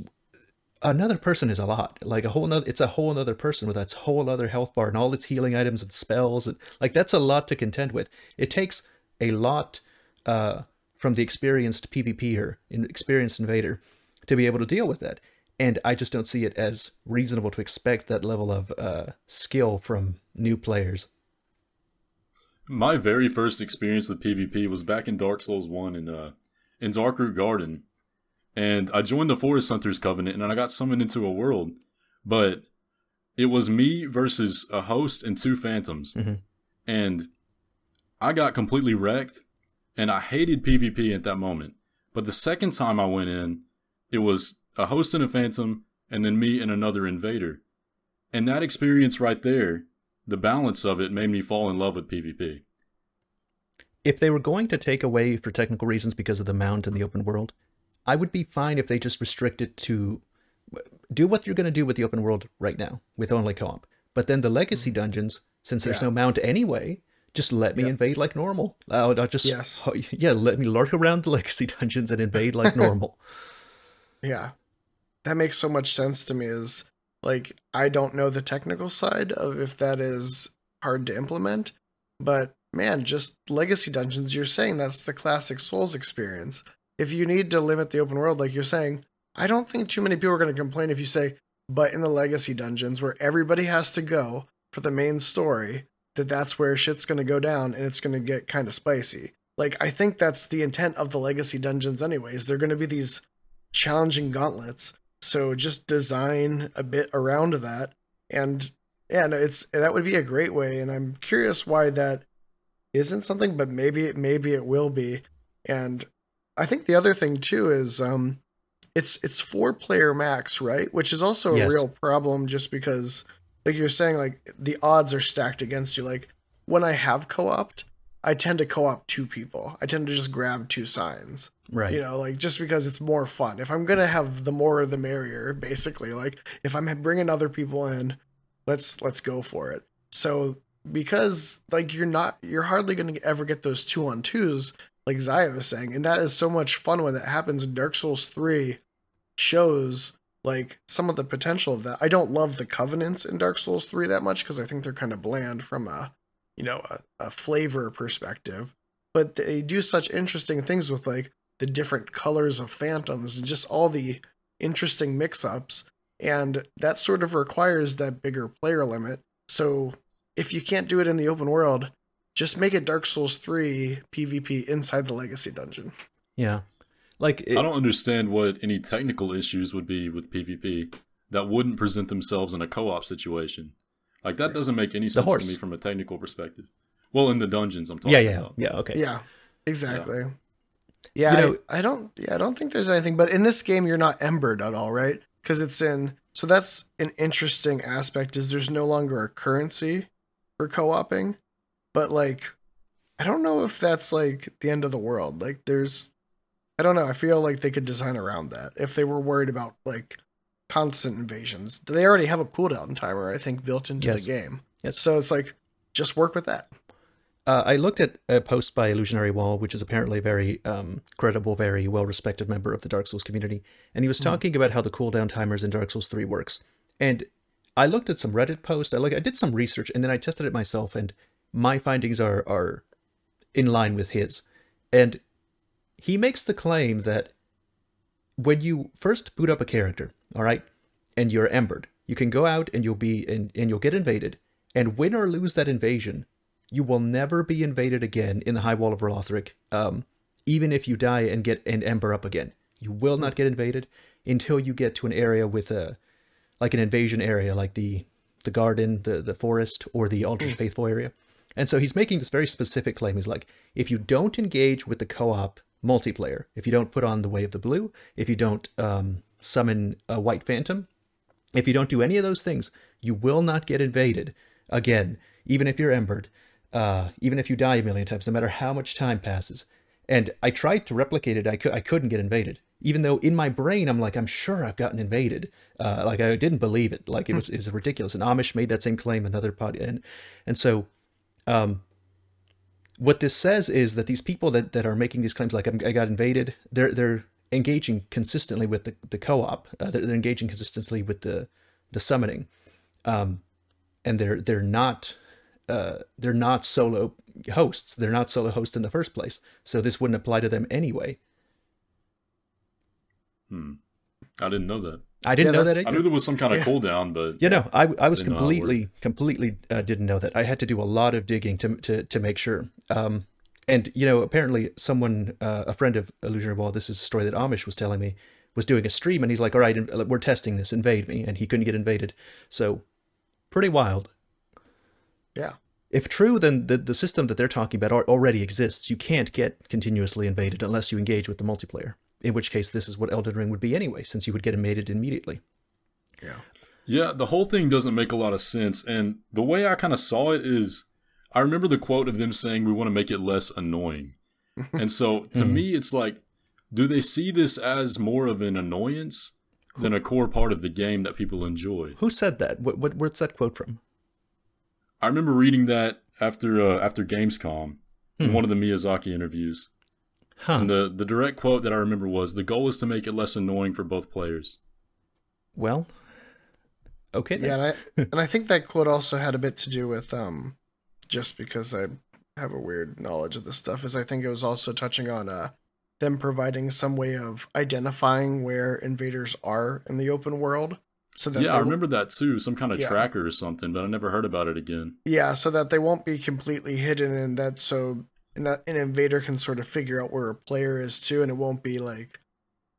another person is a lot. Like a whole nother, it's a whole other person with its whole other health bar and all its healing items and spells. And like that's a lot to contend with. It takes a lot uh, from the experienced PvPer, experienced invader, to be able to deal with that. And I just don't see it as reasonable to expect that level of uh, skill from new players. My very first experience with PvP was back in Dark Souls 1 in, uh, in Darkroot Garden and I joined the Forest Hunters Covenant and I got summoned into a world. But it was me versus a host and two phantoms. Mm-hmm. And I got completely wrecked and I hated PvP at that moment. But the second time I went in, it was a host and a phantom and then me and another invader. And that experience right there, the balance of it made me fall in love with PvP. If they were going to take away for technical reasons because of the mount in the open world, I would be fine if they just restrict it to do what you're going to do with the open world right now with only co-op. But then the legacy mm-hmm. dungeons, since there's yeah. no mount anyway, just let me yep. invade like normal. I'll, I'll just yes. Yeah, let me lurk around the legacy dungeons and invade like normal. yeah, that makes so much sense to me. Is like I don't know the technical side of if that is hard to implement, but man, just legacy dungeons. You're saying that's the classic Souls experience if you need to limit the open world, like you're saying, I don't think too many people are going to complain if you say, but in the legacy dungeons where everybody has to go for the main story, that that's where shit's going to go down and it's going to get kind of spicy. Like, I think that's the intent of the legacy dungeons, anyways. They're going to be these challenging gauntlets. So just design a bit around that. And yeah, no, it's that would be a great way. And I'm curious why that isn't something, but maybe maybe it will be. And I think the other thing too is um, it's it's four player max, right? Which is also a real problem, just because, like you're saying, like the odds are stacked against you. Like when I have co-opted, I tend to co-op two people. I tend to just grab two signs. Right. You know, like just because it's more fun. If I'm gonna have the more the merrier, basically. Like if I'm bringing other people in, let's let's go for it. So because like you're not you're hardly going to ever get those two on twos like Zio was saying, and that is so much fun when that happens in Dark Souls 3 shows like some of the potential of that. I don't love the covenants in Dark Souls 3 that much because I think they're kind of bland from a you know a, a flavor perspective. But they do such interesting things with like the different colors of phantoms and just all the interesting mix-ups. And that sort of requires that bigger player limit. So if you can't do it in the open world, just make it Dark Souls 3 PvP inside the Legacy dungeon. Yeah. Like it, I don't understand what any technical issues would be with PvP that wouldn't present themselves in a co-op situation. Like that doesn't make any sense to me from a technical perspective. Well, in the dungeons I'm talking yeah, yeah, about. Yeah, okay. Yeah. Exactly. Yeah, yeah you know, I, I don't yeah, I don't think there's anything but in this game you're not embered at all, right? Cuz it's in so that's an interesting aspect is there's no longer a currency for co-oping but like I don't know if that's like the end of the world. Like there's I don't know. I feel like they could design around that if they were worried about like constant invasions. They already have a cooldown timer, I think, built into yes. the game. Yes. So it's like just work with that. Uh, I looked at a post by Illusionary Wall, which is apparently a very um, credible, very well respected member of the Dark Souls community, and he was hmm. talking mm. about how the cooldown timers in Dark Souls 3 works. And I looked at some Reddit posts. I like I did some research, and then I tested it myself, and my findings are are in line with his. And he makes the claim that when you first boot up a character, all right, and you're embered, you can go out and you'll be and, and you'll get invaded, and win or lose that invasion, you will never be invaded again in the High Wall of Lothric. Um, even if you die and get an ember up again, you will not get invaded until you get to an area with a like an invasion area, like the the garden, the the forest, or the Aldrich hmm. Faithful area. And so he's making this very specific claim. He's like, if you don't engage with the co-op multiplayer, if you don't put on the Way of the Blue, if you don't um, summon a White Phantom, if you don't do any of those things, you will not get invaded again, even if you're embered, uh, even if you die a million times, no matter how much time passes. And I tried to replicate it. I, cu- I couldn't get invaded, even though in my brain I'm like, I'm sure I've gotten invaded. Uh, like I didn't believe it. Like it was, it was ridiculous. And Amish made that same claim. Another pod, and and so um, what this says is that these people that, that are making these claims, like I got invaded, they're they're engaging consistently with the, the co-op. Uh, they're, they're engaging consistently with the the summoning, um, and they're they're not uh, they're not solo hosts. They're not solo hosts in the first place. So this wouldn't apply to them anyway. Hmm. I didn't know that. I didn't Yeah, know that's- that. I knew there was some kind of Yeah. cooldown, but You know, I, I was Didn't know how it completely completely uh, didn't know that. I had to do a lot of digging to to to make sure. Um, and you know, apparently, someone, uh, a friend of Illusionary Wall, this is a story that Amish was telling me, was doing a stream, and he's like, "All right, we're testing this. Invade me," and he couldn't get invaded. So, pretty wild. Yeah. If true, then the the system that they're talking about already exists. You can't get continuously invaded unless you engage with the multiplayer. In which case, this is what Elden Ring would be anyway, since you would get invaded immediately. Yeah. Yeah, the whole thing doesn't make a lot of sense. And the way I kind of saw it is I remember the quote of them saying, we want to make it less annoying. and so to Mhm. me, it's like, do they see this as more of an annoyance than a core part of the game that people enjoy? Who said that? What, what where's that quote from? I remember reading that after uh, after Gamescom in Hmm. one of the Miyazaki interviews. Huh. And the, the direct quote that I remember was, the goal is to make it less annoying for both players. Well, okay. then. Yeah, and I and I think that quote also had a bit to do with um just because I have a weird knowledge of this stuff is I think it was also touching on uh them providing some way of identifying where invaders are in the open world. So that yeah, I remember that too. Some kind of Yeah. tracker or something, but I never heard about it again. Yeah, so that they won't be completely hidden and that so and that an invader can sort of figure out where a player is too and it won't be like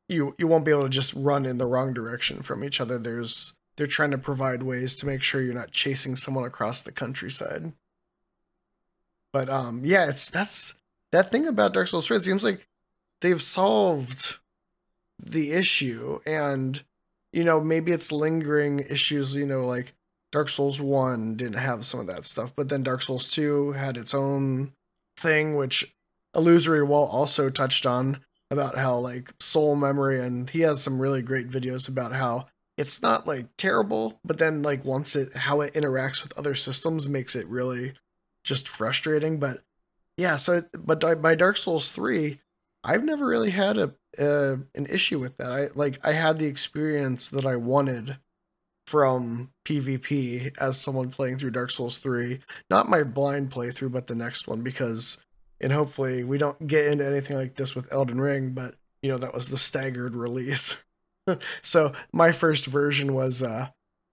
you you won't be able to just run in the wrong direction from each other. There's they're trying to provide ways to make sure you're not chasing someone across the countryside. But um yeah, it's that's that thing about Dark Souls 3, it seems like they've solved the issue and you know, maybe it's lingering issues, you know, like Dark Souls 1 didn't have some of that stuff, but then Dark Souls 2 had its own thing, which Illusory Wall also touched on about how, like, soul memory, and he has some really great videos about how it's not, like, terrible, but then, like, once it, how it interacts with other systems makes it really just frustrating. But yeah, so, but by Dark Souls 3, I've never really had a, uh, an issue with that. I, like, I had the experience that I wanted from PvP as someone playing through Dark Souls 3. Not my blind playthrough, but the next one, because, and hopefully we don't get into anything like this with Elden Ring, but, you know, that was the staggered release. so my first version was uh,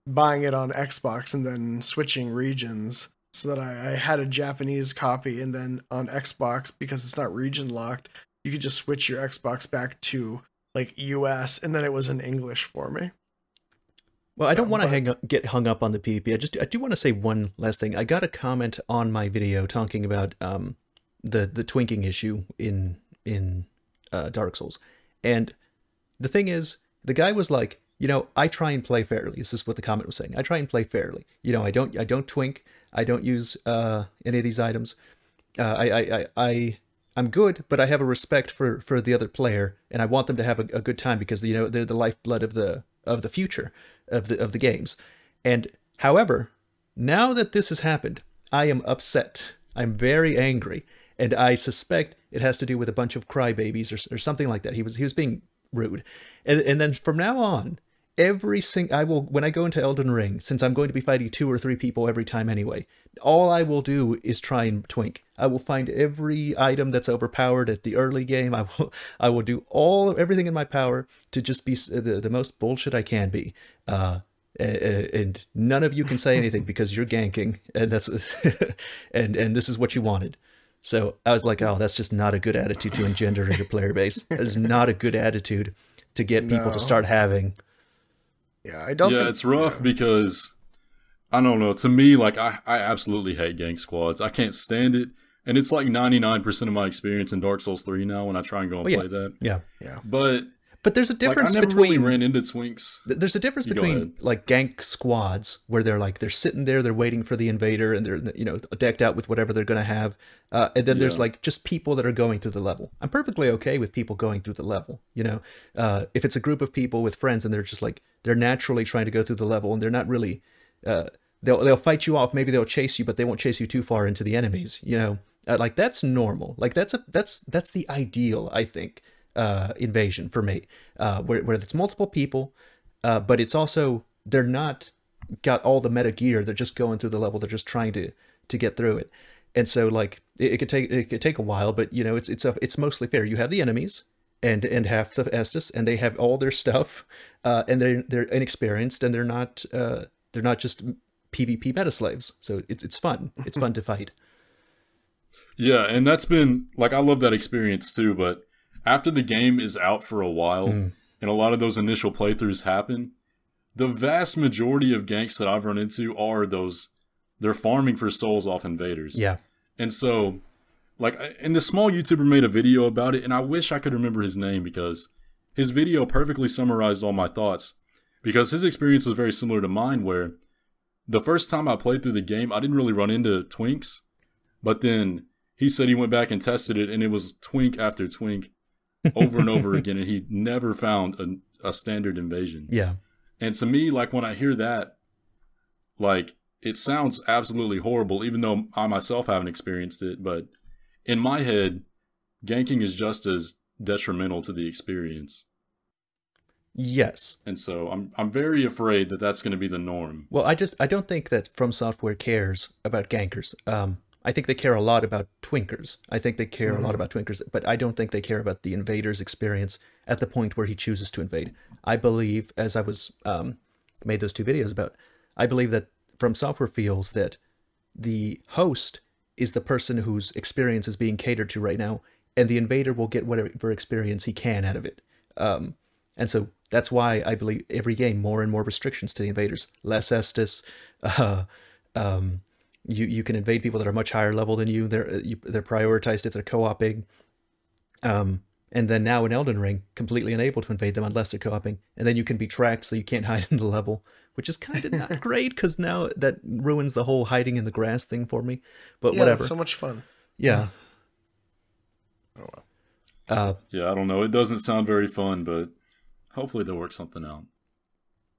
buying it on Xbox and then switching regions so that I, I had a Japanese copy, and then on Xbox, because it's not region locked, you could just switch your Xbox back to like US, and then it was in English for me. Well, I don't want to get hung up on the PvP. I just I do want to say one last thing. I got a comment on my video talking about um the the twinking issue in in uh, Dark Souls, and the thing is, the guy was like, you know, I try and play fairly. This is what the comment was saying. I try and play fairly. You know, I don't I don't twink. I don't use uh any of these items. Uh, I, I I I I'm good, but I have a respect for for the other player, and I want them to have a, a good time because you know they're the lifeblood of the of the future of the of the games. And however, now that this has happened, I am upset. I'm very angry, and I suspect it has to do with a bunch of crybabies or, or something like that. He was he was being rude, and and then from now on, every sing I will when I go into Elden Ring, since I'm going to be fighting two or three people every time anyway. All I will do is try and twink. I will find every item that's overpowered at the early game. I will I will do all everything in my power to just be the, the most bullshit I can be. Uh, and none of you can say anything because you're ganking, and that's and and this is what you wanted. So I was like, oh, that's just not a good attitude to engender in your player base. That is not a good attitude to get people No. to start having. Yeah, I don't yeah, think it's rough yeah. because I don't know. To me, like I, I absolutely hate gang squads. I can't stand it, and it's like ninety nine percent of my experience in Dark Souls three now when I try and go and Oh, yeah. play that. Yeah, Yeah. But but there's a like, difference I never between really ran into twinks. Th- There's a difference You between like gank squads where they're like they're sitting there, they're waiting for the invader, and they're you know decked out with whatever they're gonna have, uh, and then there's like just people that are going through the level. I'm perfectly okay with people going through the level. You know, uh, if it's a group of people with friends and they're just like they're naturally trying to go through the level and they're not really, uh, they'll they'll fight you off. Maybe they'll chase you, but they won't chase you too far into the enemies. You know, uh, like that's normal. Like that's a that's that's the ideal, I think, uh, invasion for me, uh, where where it's multiple people, uh, but it's also they're not got all the meta gear. They're just going through the level. They're just trying to to get through it, and so like it, it could take it could take a while, but you know it's it's a, it's mostly fair. You have the enemies and and half the Estus, and they have all their stuff, uh, and they're they're inexperienced, and they're not uh, they're not just PvP meta slaves. So it's it's fun. It's fun to fight. Yeah, and that's been like I love that experience too. But after the game is out for a while, Mm. and a lot of those initial playthroughs happen, the vast majority of ganks that I've run into are those they're farming for souls off invaders. Yeah. And so, like, and this small YouTuber made a video about it, and I wish I could remember his name because his video perfectly summarized all my thoughts. Because his experience was very similar to mine, where the first time I played through the game, I didn't really run into twinks, but then he said he went back and tested it, and it was twink after twink over and over again, and he never found a, a standard invasion. Yeah. And to me, like when I hear that, like it sounds absolutely horrible, even though I myself haven't experienced it. But in my head, ganking is just as detrimental to the experience. Yes. And so I'm I'm very afraid that that's going to be the norm. Well, I just I don't think that From Software cares about gankers. Um, I think they care a lot about twinkers. I think they care a lot about twinkers, but I don't think they care about the invader's experience at the point where he chooses to invade. I believe, as I was um, made those two videos about, I believe that From Software feels that the host is the person whose experience is being catered to right now, and the invader will get whatever experience he can out of it. Um, and so that's why I believe every game more and more restrictions to the invaders, less Estus. Uh, um, you you can invade people that are much higher level than you. They're you, they're prioritized if they're co-oping. Um, and then now in Elden Ring, completely unable to invade them unless they're co-oping, and then you can be tracked so you can't hide in the level, which is kind of not great because now that ruins the whole hiding in the grass thing for me. But yeah, whatever. it's so much fun. yeah. Oh well. Uh, Yeah, I don't know. It doesn't sound very fun, but hopefully they'll work something out.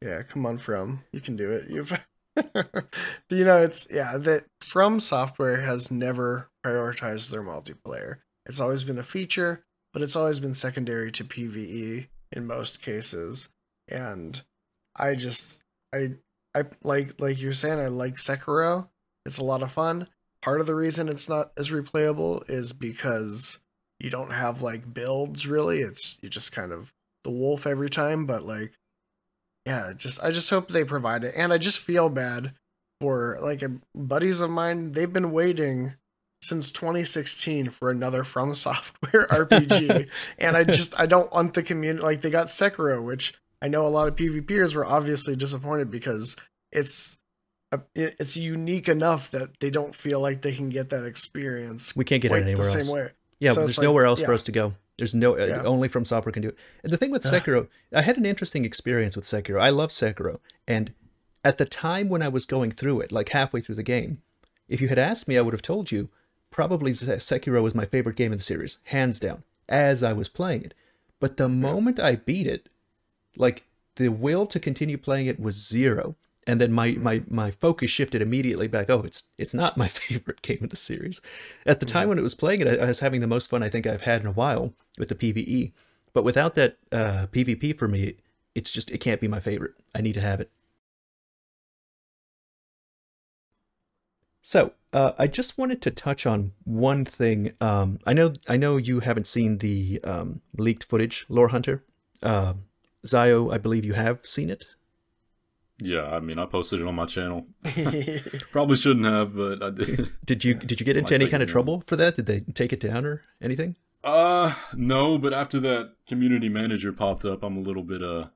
Yeah, come on, From. You can do it. You've, you know, it's yeah. That From Software has never prioritized their multiplayer. It's always been a feature, but it's always been secondary to PVE in most cases. And I just, I, I like like you're saying. I like Sekiro. It's a lot of fun. Part of the reason it's not as replayable is because you don't have like builds really. It's you just kind of the wolf every time, but like yeah, just I just hope they provide it, and I just feel bad for like uh, buddies of mine. They've been waiting since 2016 for another From Software RPG, and I just I don't want the community like they got Sekiro, which I know a lot of PvPers were obviously disappointed because it's a, it's unique enough that they don't feel like they can get that experience we can't get it anywhere the else. same way. Yeah, So there's like- nowhere else for us to go. There's no uh, only from software can do it. And the thing with Sekiro, I had an interesting experience with Sekiro. I love Sekiro, and at the time when I was going through it, like halfway through the game, if you had asked me, I would have told you probably Sekiro was my favorite game in the series, hands down, as I was playing it. But the moment I beat it, like the will to continue playing it was zero. And then my, my my focus shifted immediately back. Oh, it's it's not my favorite game in the series. At the time when it was playing it, I, I was having the most fun I think I've had in a while with the PVE. But without that uh, PvP for me, it's just it can't be my favorite. I need to have it. So uh, I just wanted to touch on one thing. Um, I know I know you haven't seen the um, leaked footage, Lore Hunter. Uh, Zio, I believe you have seen it. Yeah, I mean, I posted it on my channel. Probably shouldn't have, but I did. Did you did you get into any kind of trouble for that? Did they take it down or anything? Uh, no, but after that community manager popped up, I'm a little bit uh,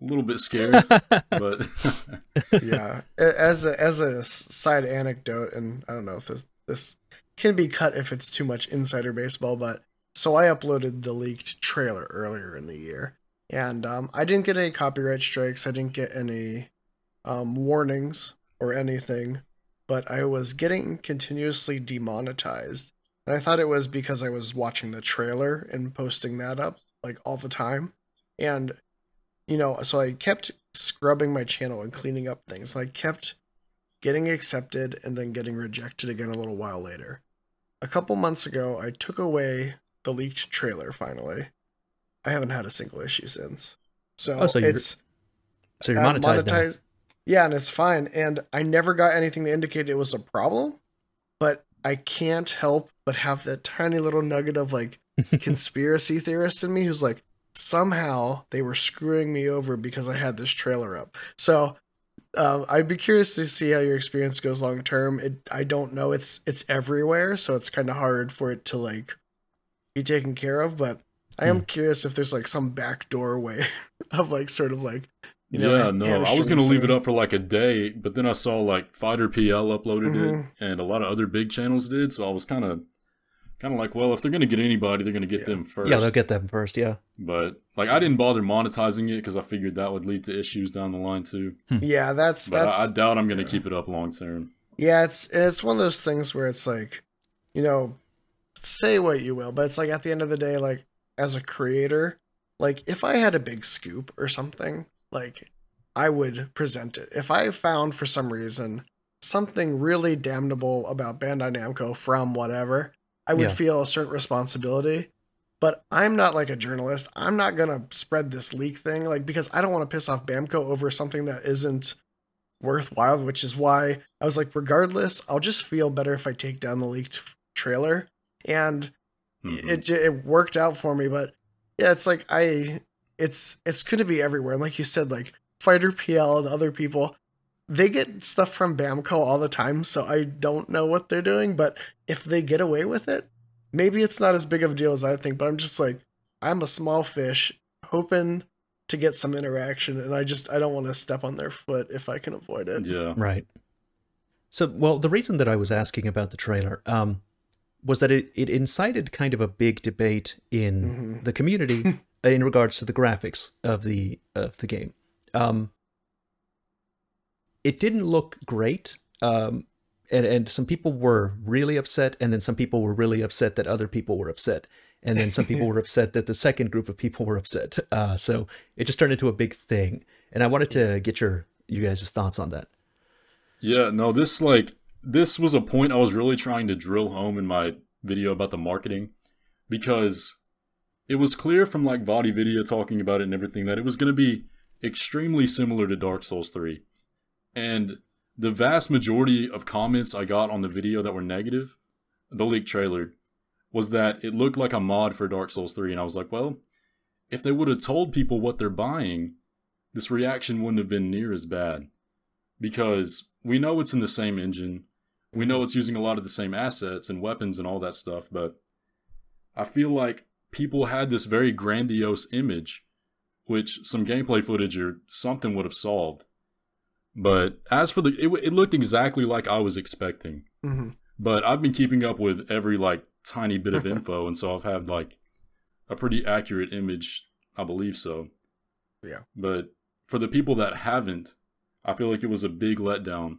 a little bit scared. but yeah A- as a as a s- side anecdote and i don't know if this this can be cut if it's too much insider baseball but so i uploaded the leaked trailer earlier in the year and um, i didn't get any copyright strikes i didn't get any um, warnings or anything but i was getting continuously demonetized and i thought it was because i was watching the trailer and posting that up like all the time and you know, so I kept scrubbing my channel and cleaning up things. And I kept getting accepted and then getting rejected again a little while later. A couple months ago, I took away the leaked trailer finally, I haven't had a single issue since. So, Oh, so you're it's So you're monetized, now. Yeah, and it's fine. And I never got anything to indicate it was a problem, but I can't help but have that tiny little nugget of like conspiracy theorist in me who's like, somehow they were screwing me over because I had this trailer up. So um, I'd be curious to see how your experience goes long term. It I don't know. It's it's everywhere, so it's kind of hard for it to like be taken care of. But I am Hmm. curious if there's like some back doorway of like sort of like you know, yeah, no, I was gonna leave it up for like a day, but then I saw like Fighter PL uploaded Mhm. it, and a lot of other big channels did. So I was kind of, kind of like, well, if they're gonna get anybody, they're gonna get Yeah. them first. Yeah, they'll get them first. Yeah. But like, I didn't bother monetizing it because I figured that would lead to issues down the line too. Hmm. Yeah, that's But that's I, I doubt I'm gonna yeah. keep it up long term. Yeah, it's it's one of those things where it's like, you know, say what you will, but it's like at the end of the day, like as a creator, like if I had a big scoop or something, like I would present it. If I found for some reason something really damnable about Bandai Namco from whatever, I would Yeah. feel a certain responsibility. But I'm not like a journalist. I'm not gonna spread this leak thing, like because I don't want to piss off Bamco over something that isn't worthwhile, which is why I was like, regardless, I'll just feel better if I take down the leaked trailer. And Mhm. it it worked out for me, but yeah, it's like I it's it's gonna be everywhere. And like you said, like Fighter PL and other people, they get stuff from Bamco all the time, so I don't know what they're doing, but if they get away with it, maybe it's not as big of a deal as I think, but I'm just like I'm a small fish hoping to get some interaction and I just I don't want to step on their foot if I can avoid it. yeah, Right. So, well, the reason that I was asking about the trailer um, was that it, it incited kind of a big debate in Mhm. the community in regards to the graphics of the of the game. Um, it didn't look great, um, and and some people were really upset, and then some people were really upset that other people were upset, and then some people were upset that the second group of people were upset. Uh, so it just turned into a big thing, and I wanted to get your you guys' thoughts on that. Yeah, no, this like this was a point I was really trying to drill home in my video about the marketing because it was clear from like VaatiVidya talking about it and everything that it was going to be extremely similar to Dark Souls 3. And the vast majority of comments I got on the video that were negative, the leak trailer, was that it looked like a mod for Dark Souls 3 and I was like, well, if they would have told people what they're buying, this reaction wouldn't have been near as bad because we know it's in the same engine. We know it's using a lot of the same assets and weapons and all that stuff, but I feel like people had this very grandiose image, which some gameplay footage or something would have solved. But as for the, it, it looked exactly like I was expecting. hmm But I've been keeping up with every like tiny bit of info, and so I've had like a pretty accurate image. I believe so. Yeah. But for the people that haven't, I feel like it was a big letdown,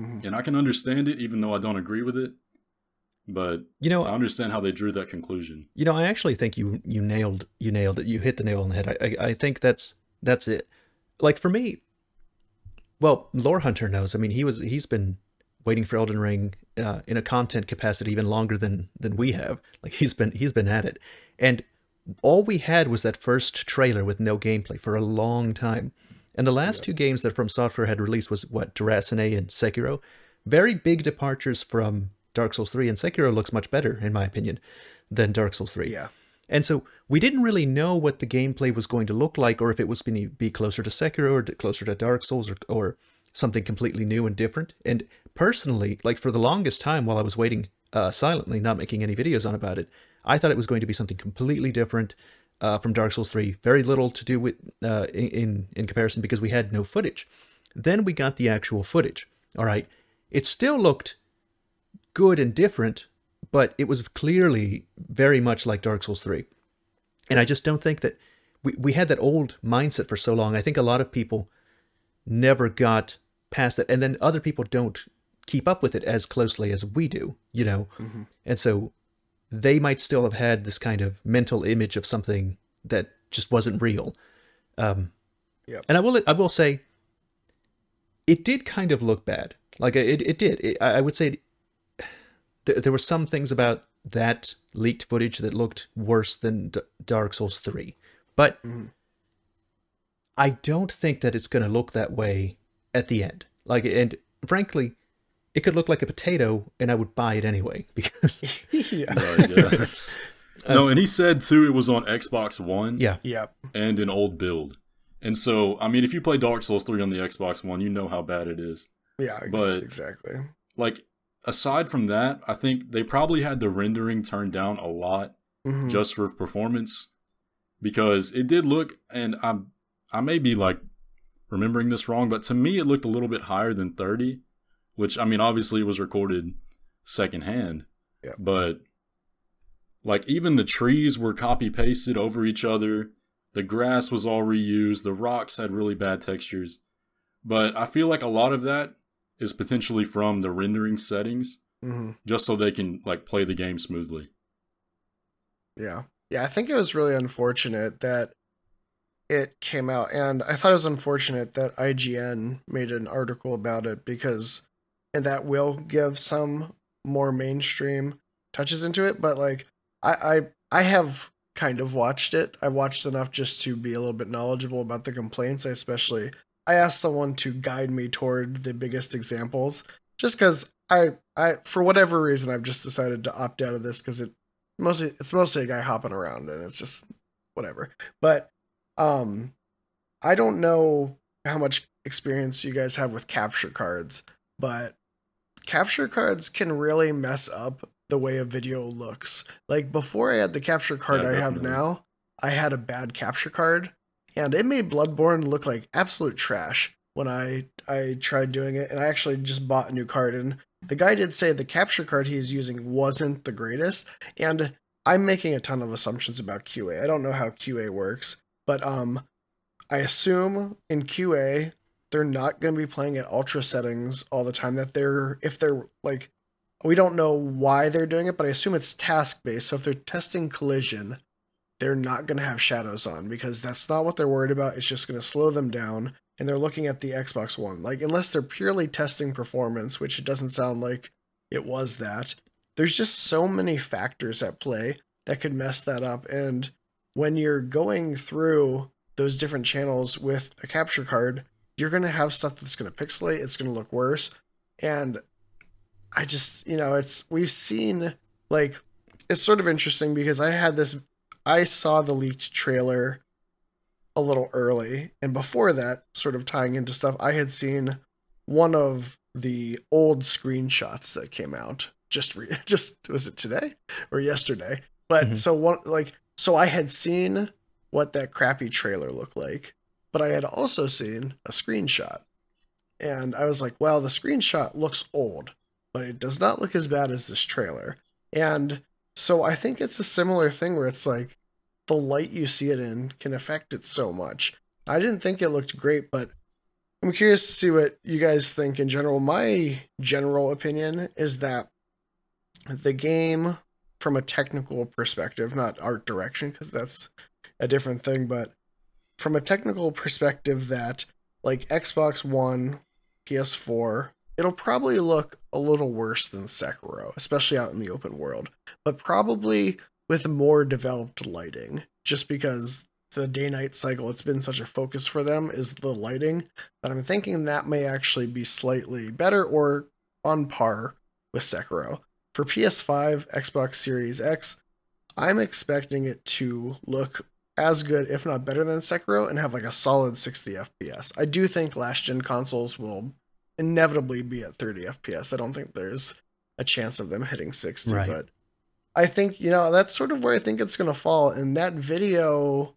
Mhm. and I can understand it, even though I don't agree with it. But You know, I understand how they drew that conclusion. You know, I actually think you you nailed you nailed it. You hit the nail on the head. I I, I think that's that's it. Like for me, well, Lore Hunter knows. I mean, he was he's been waiting for Elden Ring uh, in a content capacity even longer than than we have. Like he's been he's been at it, and all we had was that first trailer with no gameplay for a long time. And the last two games that From Software had released was what Déraciné and Sekiro, very big departures from Dark Souls 3. And Sekiro looks much better, in my opinion, than Dark Souls 3. Yeah. And so we didn't really know what the gameplay was going to look like, or if it was going to be closer to Sekiro or closer to Dark Souls, or, or something completely new and different. And personally, like for the longest time while I was waiting uh, silently, not making any videos on about it, I thought it was going to be something completely different uh, from Dark Souls 3. Very little to do with uh, in, in in comparison because we had no footage. Then we got the actual footage. All right, it still looked good and different, but it was clearly very much like Dark Souls 3. And I just don't think that we, we had that old mindset for so long. I think a lot of people never got past that. And then other people don't keep up with it as closely as we do, you know? And so they might still have had this kind of mental image of something that just wasn't real. Um, Yep. And I will I will say, it did kind of look bad. Like it it did. It, I I would say th- there were some things about that leaked footage that looked worse than D- Dark Souls 3. But Mhm. I don't think that it's going to look that way at the end. Like, and frankly, it could look like a potato, and I would buy it anyway because yeah. Right, yeah. no, and he said too it was on Xbox One yeah, Yep. and an old build. And so, I mean, if you play Dark Souls 3 on the Xbox One, you know how bad it is. Yeah. Ex- But- exactly. Like, aside from that, I think they probably had the rendering turned down a lot Mhm. just for performance because it did look, and I'm, I may be like remembering this wrong, but to me, it looked a little bit higher than 30, which, I mean, obviously it was recorded secondhand. Yeah. But like even the trees were copy pasted over each other. The grass was all reused. The rocks had really bad textures. But I feel like a lot of that is potentially from the rendering settings, Mhm. just so they can like play the game smoothly. Yeah. Yeah, I think it was really unfortunate that it came out and I thought it was unfortunate that IGN made an article about it because and that will give some more mainstream touches into it, but like I I I have kind of watched it. I watched enough just to be a little bit knowledgeable about the complaints. I especially I asked someone to guide me toward the biggest examples just cuz I I for whatever reason I've just decided to opt out of this cuz it mostly it's mostly a guy hopping around and it's just whatever. But um i don't know how much experience you guys have with capture cards but capture cards can really mess up the way a video looks. Like before i had the capture card Yeah, i have now i had a bad capture card and it made bloodborne look like absolute trash when i i tried doing it and i actually just bought a new card and the guy did say the capture card he's using wasn't the greatest and i'm making a ton of assumptions about qa i don't know how qa works but um i assume in qa they're not going to be playing at ultra settings all the time that they're if they're like we don't know why they're doing it but i assume it's task based so if they're testing collision they're not going to have shadows on because that's not what they're worried about it's just going to slow them down and they're looking at the Xbox One. Like, unless they're purely testing performance, which it doesn't sound like it was that, there's just so many factors at play that could mess that up. And when you're going through those different channels with a capture card, you're going to have stuff that's going to pixelate, it's going to look worse. And I just, you know, it's, we've seen, like, it's sort of interesting because I had this, I saw the leaked trailer a little early. And before that, sort of tying into stuff, I had seen one of the old screenshots that came out just re- just was it today or yesterday? But Mhm. so one like so I had seen what that crappy trailer looked like, but I had also seen a screenshot. And I was like, well, the screenshot looks old, but it does not look as bad as this trailer. And so I think it's a similar thing where it's like the light you see it in can affect it so much. I didn't think it looked great, but I'm curious to see what you guys think in general. My general opinion is that the game, from a technical perspective, not art direction, because that's a different thing, but from a technical perspective, that like Xbox One, PS4, it'll probably look a little worse than Sekiro, especially out in the open world, but probably with more developed lighting, just because the day night cycle, it's been such a focus for them, is the lighting, that I'm thinking that may actually be slightly better or on par with Sekiro. For PS5, Xbox Series X, I'm expecting it to look as good, if not better than Sekiro, and have like a solid 60 FPS. I do think last gen consoles will inevitably be at 30 FPS. I don't think there's a chance of them hitting 60, Right. but I think, you know, that's sort of where I think it's going to fall. And that video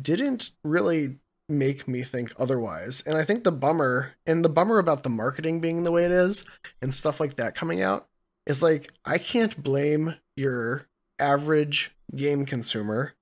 didn't really make me think otherwise. And I think the bummer, and the bummer about the marketing being the way it is and stuff like that coming out, is like, I can't blame your average game consumer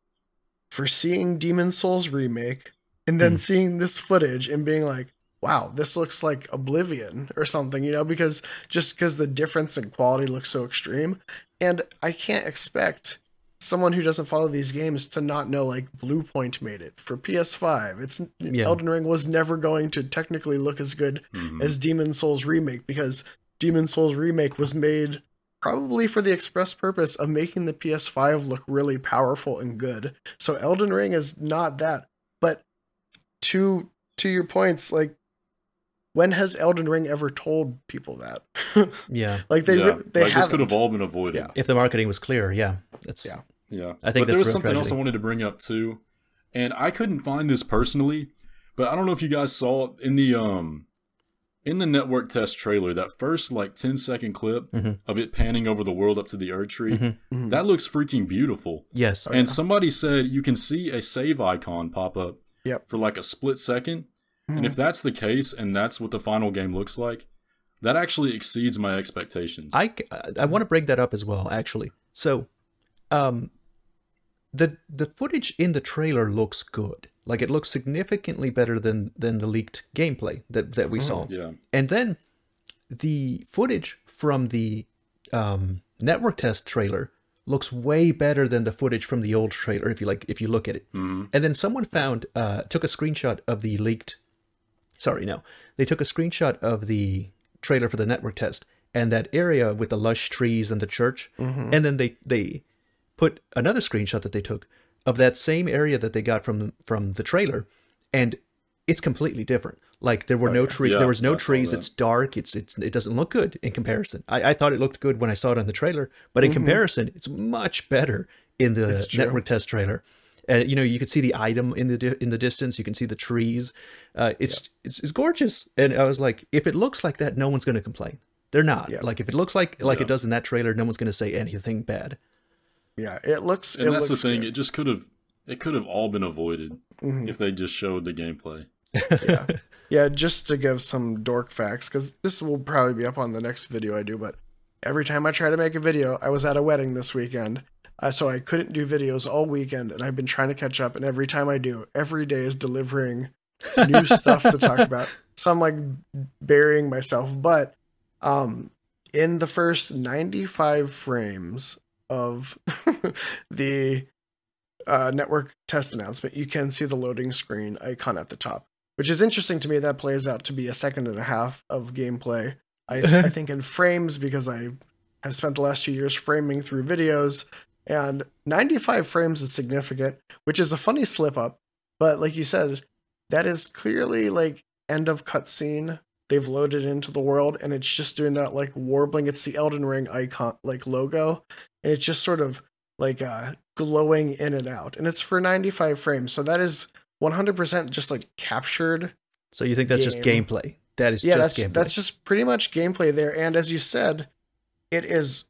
for seeing Demon Souls remake and then Hmm. seeing this footage and being like, wow, this looks like Oblivion or something, you know, because just because the difference in quality looks so extreme. And I can't expect someone who doesn't follow these games to not know like Bluepoint made it for PS5. It's Yeah. Elden Ring was never going to technically look as good Mhm. as Demon Souls remake because Demon Souls remake was made probably for the express purpose of making the PS5 look really powerful and good. So Elden Ring is not that. But to to your points, like when has Elden Ring ever told people that? Yeah. like they yeah, they like this could have all been avoided. Yeah. If the marketing was clear, yeah. That's Yeah. Yeah, I think but there was real something else I wanted to bring up too, and I couldn't find this personally, but I don't know if you guys saw in the um in the network test trailer that first like 10 second clip Mhm. of it panning over the world up to the Erdtree. Mhm. Mhm. That looks freaking beautiful. yes. Oh, and yeah. somebody said you can see a save icon pop up Yep. for like a split 2nd And if that's the case and that's what the final game looks like, that actually exceeds my expectations. I, I want to break that up as well, actually. So, um, the the footage in the trailer looks good. Like it looks significantly better than than the leaked gameplay that that we saw. yeah. And then the footage from the um, network test trailer looks way better than the footage from the old trailer. If you like, if you look at it. Mhm. And then someone found uh, took a screenshot of the leaked. Sorry, no, they took a screenshot of the trailer for the network test and that area with the lush trees and the church, Mhm. and then they they put another screenshot that they took of that same area that they got from from the trailer, and it's completely different. Like there were no tree, Yeah, there was no I trees. It's dark. It's it's it doesn't look good in comparison. I, I thought it looked good when I saw it on the trailer, but in comparison, it's much better in the Mm-hmm. Network test trailer. And you know, you could see the item in the di- in the distance. You can see the trees. Uh, it's, it's it's gorgeous. And I was like, if it looks like that, no one's going to complain. They're not. Yeah. Like if it looks like like Yeah. it does in that trailer, no one's going to say anything bad. Yeah, it looks. And it that's the thing, good. it just could have it could have all been avoided Mhm. if they just showed the gameplay. yeah yeah just to give some dork facts because this will probably be up on the next video i do but every time i try to make a video i was at a wedding this weekend uh, so i couldn't do videos all weekend and i've been trying to catch up and every time i do every day is delivering new stuff to talk about so i'm like burying myself but um in the first 95 frames of the uh, network test announcement, you can see the loading screen icon at the top, which is interesting to me. That plays out to be a second and a half of gameplay. I, I think in frames because I have spent the last two years framing through videos, and 95 frames is significant, which is a funny slip up. But like you said, that is clearly like end of cutscene. They've loaded into the world, and it's just doing that like warbling. It's the Elden Ring icon like logo, and it's just sort of like uh glowing in and out and it's for 95 frames so that is 100% just like captured So you think that's just gameplay? That is yeah just that's gameplay. that's just pretty much gameplay there and as you said it is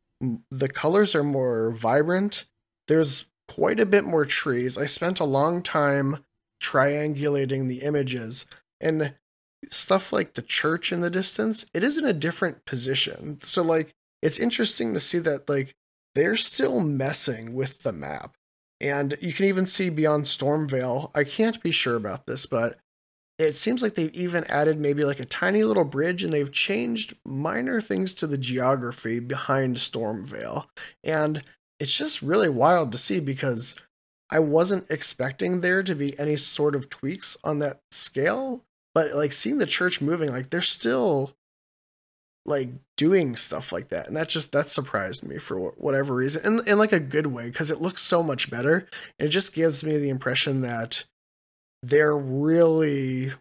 the colors are more vibrant. There's quite a bit more trees. I spent a long time triangulating the images. And stuff like the church in the distance it is in a different position. So like it's interesting to see that like they're still messing with the map. And you can even see beyond Stormveil. I can't be sure about this but it seems like they've even added maybe like a tiny little bridge and they've changed minor things to the geography behind Stormveil. And it's just really wild to see because I wasn't expecting there to be any sort of tweaks on that scale, but like seeing the church moving, like they're still like doing stuff like that and that just that surprised me for whatever reason and in like a good way because it looks so much better it just gives me the impression that they're really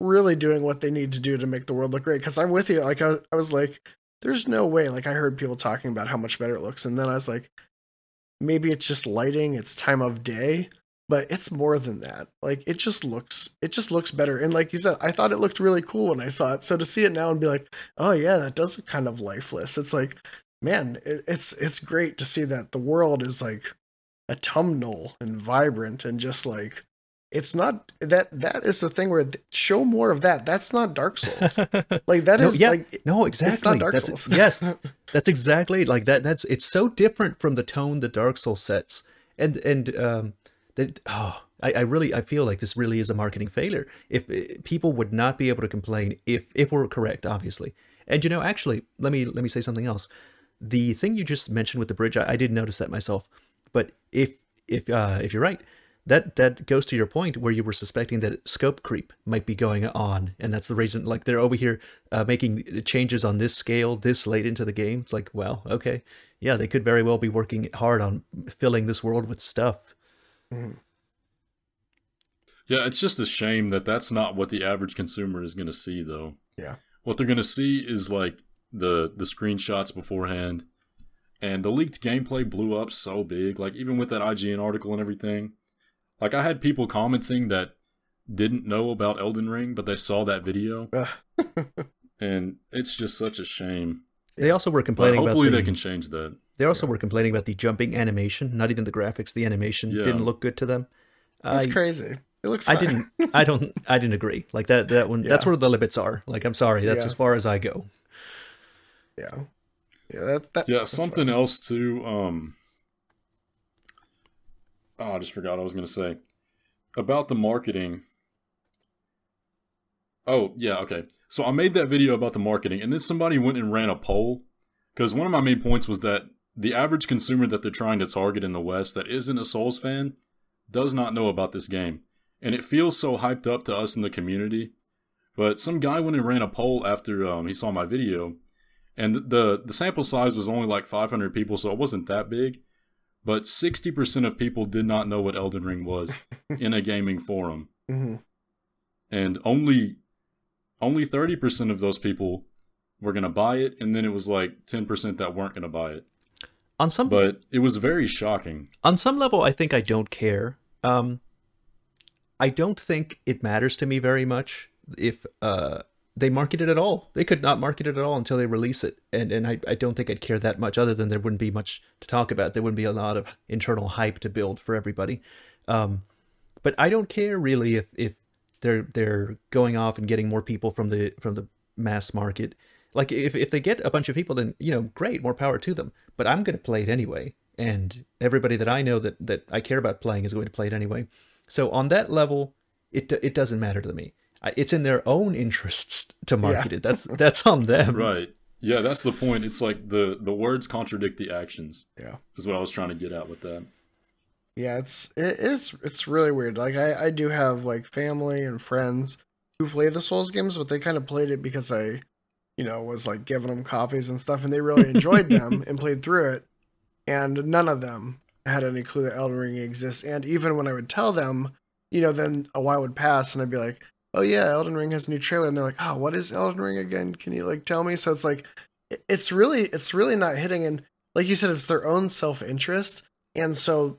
really doing what they need to do to make the world look great. Because i'm with you like I, I was like there's no way like i heard people talking about how much better it looks and then i was like maybe it's just lighting it's time of day but it's more than that. Like it just looks it just looks better and like you said i thought it looked really cool when i saw it. So to see it now and be like oh yeah that does look kind of lifeless it's like man it, it's it's great to see that the world is like autumnal and vibrant and just like it's not that that is the thing where show more of that that's not dark souls like that No, is yeah, like no, exactly. Dark that's Souls. yes, that's exactly like that. That's it's so different from the tone the Dark Souls sets, and and um, that oh, I, I really I feel like this really is a marketing failure. If uh, people would not be able to complain if if we're correct, obviously. And you know, actually, let me let me say something else. The thing you just mentioned with the bridge, I, I didn't notice that myself, but if if uh, if you're right, that that goes to your point where you were suspecting that scope creep might be going on, and that's the reason. Like they're over here uh, making changes on this scale this late into the game. It's like, well, okay, yeah, they could very well be working hard on filling this world with stuff. Mm-hmm. Yeah, it's just a shame that that's not what the average consumer is going to see, though. Yeah. What they're going to see is like the the screenshots beforehand, and the leaked gameplay blew up so big. Like even with that IGN article and everything, like I had people commenting that didn't know about Elden Ring, but they saw that video, and it's just such a shame. They also were But complaining. hopefully about they the, can change that. They also were complaining about the jumping animation. Not even the graphics. The animation Yeah. didn't look good to them. It's crazy. It looks. I didn't. I don't. I didn't agree. Like that. That one. That's where the limits are. Like I'm sorry. That's Yeah. as far as I go. Yeah. Yeah. That. that Yeah, something fine. else too. Um, oh, I just forgot I was gonna say about the marketing. Oh yeah, okay. So I made that video about the marketing, and then somebody went and ran a poll because one of my main points was that the average consumer that they're trying to target in the West that isn't a Souls fan does not know about this game, and it feels so hyped up to us in the community. But some guy went and ran a poll after um, he saw my video, and the the sample size was only like 500 people, so it wasn't that big. But 60% of people did not know what Elden Ring was in a gaming forum, Mhm. and only only 30% of those people were gonna buy it, and then it was like 10% that weren't gonna buy it. On some But it was very shocking. on some level, I think I don't care. Um, I don't think it matters to me very much if uh, they market it at all. They could not market it at all until they release it, and and I, I don't think I'd care that much. Other than there wouldn't be much to talk about. There wouldn't be a lot of internal hype to build for everybody. Um, but I don't care really if if they're they're going off and getting more people from the from the mass market. Like if if they get a bunch of people, then you know, great, more power to them. But I'm going to play it anyway, and everybody that I know that that I care about playing is going to play it anyway. So on that level, it it doesn't matter to me. I- It's in their own interests to market it. That's that's on them. Right. Yeah, that's the point. It's like the the words contradict the actions. Yeah. Is what I was trying to get at with that. Yeah, it's it is it's really weird. Like I I do have like family and friends who play the Souls games, but they kind of played it because I, you know, was like giving them copies and stuff, and they really enjoyed them and played through it. And none of them had any clue that Elden Ring exists. And even when I would tell them, you know, then a while would pass, and I'd be like, "Oh yeah, Elden Ring has a new trailer," and they're like, "Oh, what is Elden Ring again? Can you like tell me?" So it's like, it's really it's really not hitting. And like you said, it's their own self interest, and so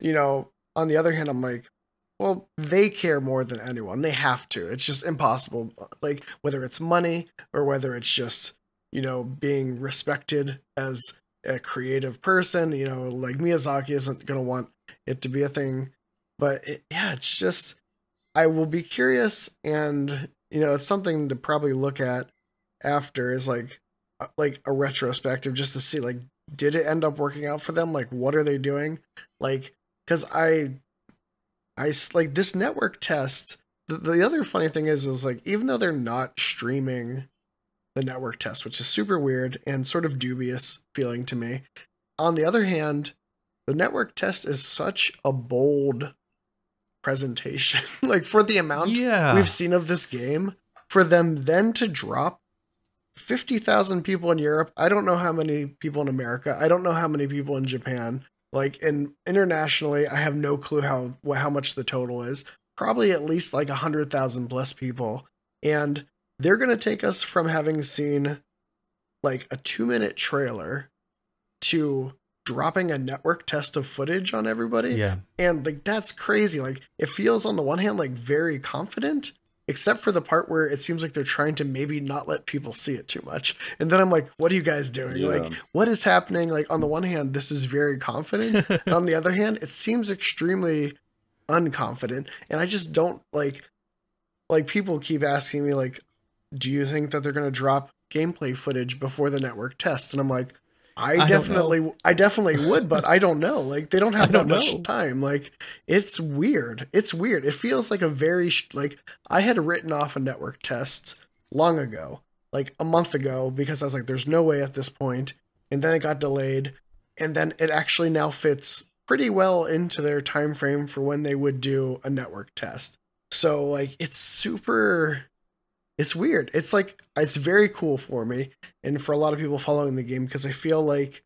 you know, on the other hand, I'm like, well, they care more than anyone. They have to. It's just impossible. Like, whether it's money or whether it's just, you know, being respected as a creative person, you know, like Miyazaki isn't to want it to be a thing. But it, yeah, it's just, I will be curious. And, you know, it's something to probably look at after is like, uh, like a retrospective just to see, like, did it end up working out for them? Like, what are they doing? Like, because I, I like this network test. The, the other funny thing is, is like even though they're not streaming the network test, which is super weird and sort of dubious feeling to me. On the other hand, the network test is such a bold presentation. like for the amount Yeah. we've seen of this game, for them then to drop 50,000 people in Europe. I don't know how many people in America. I don't know how many people in Japan. Like in internationally, I have no clue how how much the total is. Probably at least like 100,000 plus people. And they're going to take us from having seen like a 2-minute trailer to dropping a network test of footage on everybody. Yeah. and like that's crazy. Like it feels on the one hand like very confident except for the part where it seems like they're trying to maybe not let people see it too much. And then i'm like what are you guys doing? Yeah. like what is happening? Like on the one hand this is very confident. And on the other hand it seems extremely unconfident. And i just don't like like people keep asking me like do you think that they're going to drop gameplay footage before the network test? And i'm like I, I definitely I definitely would, but I don't know. Like they don't have that much know. time. Like it's weird. It's weird. It feels like a very like I had written off a network test long ago, like a month ago, because I was like, "There's no way at this point," and then it got delayed, and then it actually now fits pretty well into their time frame for when they would do a network test. So like it's super it's weird. It's like it's very cool for me and for a lot of people following the game because I feel like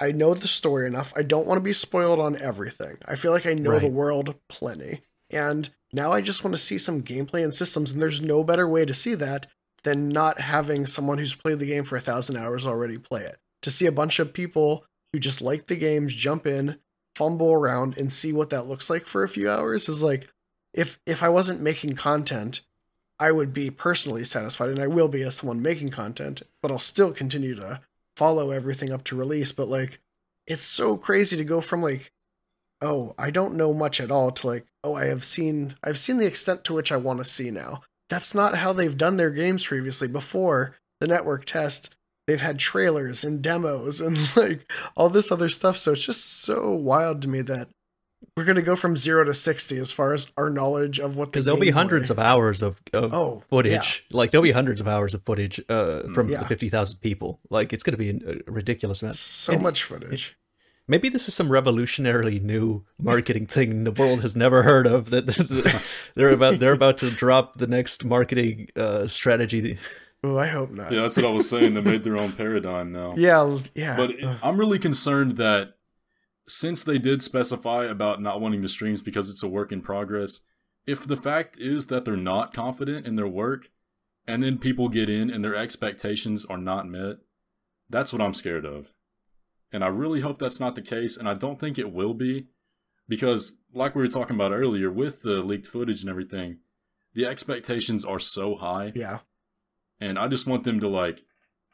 I know the story enough. I don't want to be spoiled on everything. I feel like I know the world plenty. And now I just want to see some gameplay and systems and there's no better way to see that than not having someone who's played the game for a thousand hours already play it. To see a bunch of people who just like the games jump in, fumble around, and see what that looks like for a few hours is like if if I wasn't making content, I would be personally satisfied, and I will be as someone making content, but I'll still continue to follow everything up to release. But like it's so crazy to go from like, oh, I don't know much at all to like, oh, I have seen I've seen the extent to which I want to see now. That's not how they've done their games previously. Before the network test, they've had trailers and demos and like all this other stuff. So it's just so wild to me that we're gonna go from zero to sixty as far as our knowledge of what the Because there'll be gameplay- hundreds of hours of, of oh footage. Like there'll be hundreds of hours of footage uh, from Yeah. the fifty thousand people. Like it's going to be a a ridiculous amount. so And- much footage. Maybe this is some revolutionarily new marketing thing the world has never heard of. That that they're about they're about to drop the next marketing uh, strategy. Oh, I hope not. Yeah, that's what I was saying. They made their own paradigm now. yeah, yeah. But Ugh. I'm really concerned that since they did specify about not wanting the streams because it's a work in progress, if the fact is that they're not confident in their work, and then people get in and their expectations are not met, that's what I'm scared of. And I really hope that's not the case, and I don't think it will be, because like we were talking about earlier, with the leaked footage and everything, the expectations are so high, yeah. and I just want them to like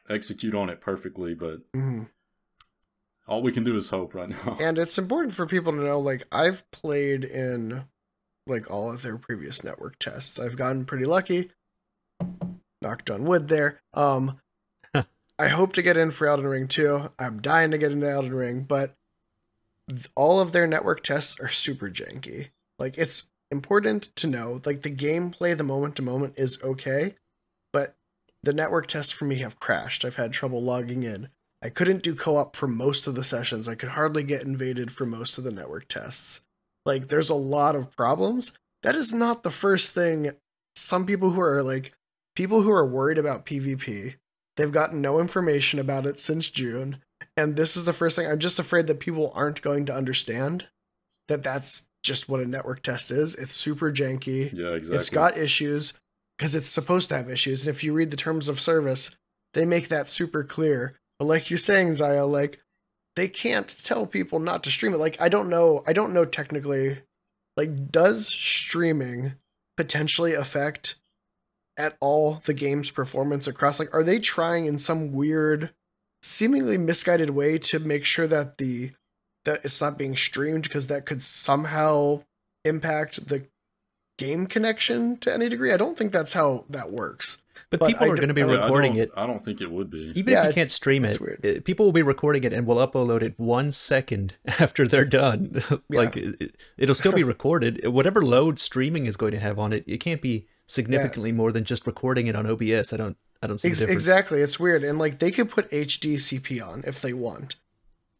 execute on it perfectly, but hmm all we can do is hope right now. And it's important for people to know, like, I've played in like all of their previous network tests. I've gotten pretty lucky. Knocked on wood there. Um I hope to get in for Elden Ring too. I'm dying to get into Elden Ring, but th- all of their network tests are super janky. Like it's important to know, like the gameplay, the moment to moment is okay, but the network tests for me have crashed. I've had trouble logging in. I couldn't do co-op for most of the sessions. I could hardly get invaded for most of the network tests. Like there's a lot of problems. That is not the first thing some people who are like people who are worried about PvP, they've gotten no information about it since June, and this is the first thing I'm just afraid that people aren't going to understand that that's just what a network test is. It's super janky. yeah, exactly. It's got issues because it's supposed to have issues. And if you read the terms of service, they make that super clear. But like you're saying, Zaya, like they can't tell people not to stream it. Like I don't know, I don't know technically. Like, does streaming potentially affect at all the game's performance across? Like, are they trying in some weird, seemingly misguided way to make sure that the that it's not being streamed because that could somehow impact the game connection to any degree. I don't think that's how that works. But, But people I are going to be Yeah, I recording it. I don't think it would be. Even Yeah, if you it- can't stream it, uh, people will be recording it and will upload it one second after they're done. like it, it'll still be recorded. Whatever load streaming is going to have on it, it can't be significantly more than just recording it on OBS. I don't. I don't see Ex- the difference. exactly, it's weird, and like they could put HDCP on if they want.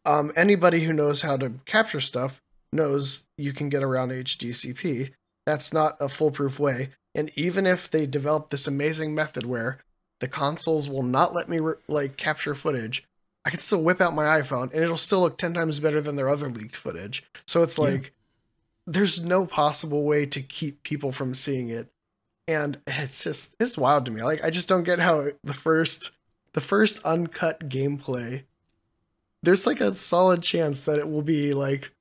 Um, anybody who knows how to capture stuff knows you can get around HDCP. That's not a foolproof way. And even if they develop this amazing method where the consoles will not let me re- like capture footage, I can still whip out my iPhone and it'll still look 10 times better than their other leaked footage. So it's Yeah. like there's no possible way to keep people from seeing it. And it's just it's wild to me. Like I just don't get how the first the first uncut gameplay there's like a solid chance that it will be like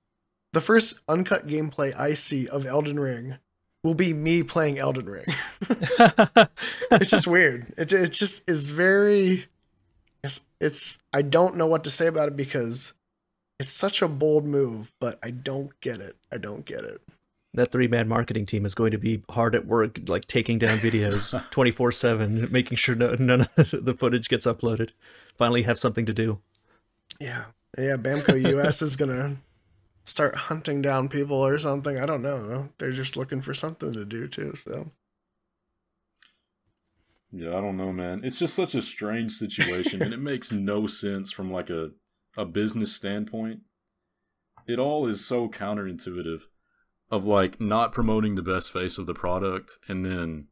the first uncut gameplay I see of Elden Ring will be me playing Elden Ring. it's just weird. It it just is very. It's, it's I don't know what to say about it because it's such a bold move, but I don't get it. I don't get it. that three man marketing team is going to be hard at work, like taking down videos twenty four seven, making sure no, none of the footage gets uploaded. Finally, have something to do. Yeah, yeah. Bamco US is gonna start hunting down people or something. I don't know. They're just looking for something to do too. So Yeah, I don't know, man. It's just such a strange situation, and it makes no sense from like a a business standpoint. it all is so counterintuitive of like not promoting the best face of the product and then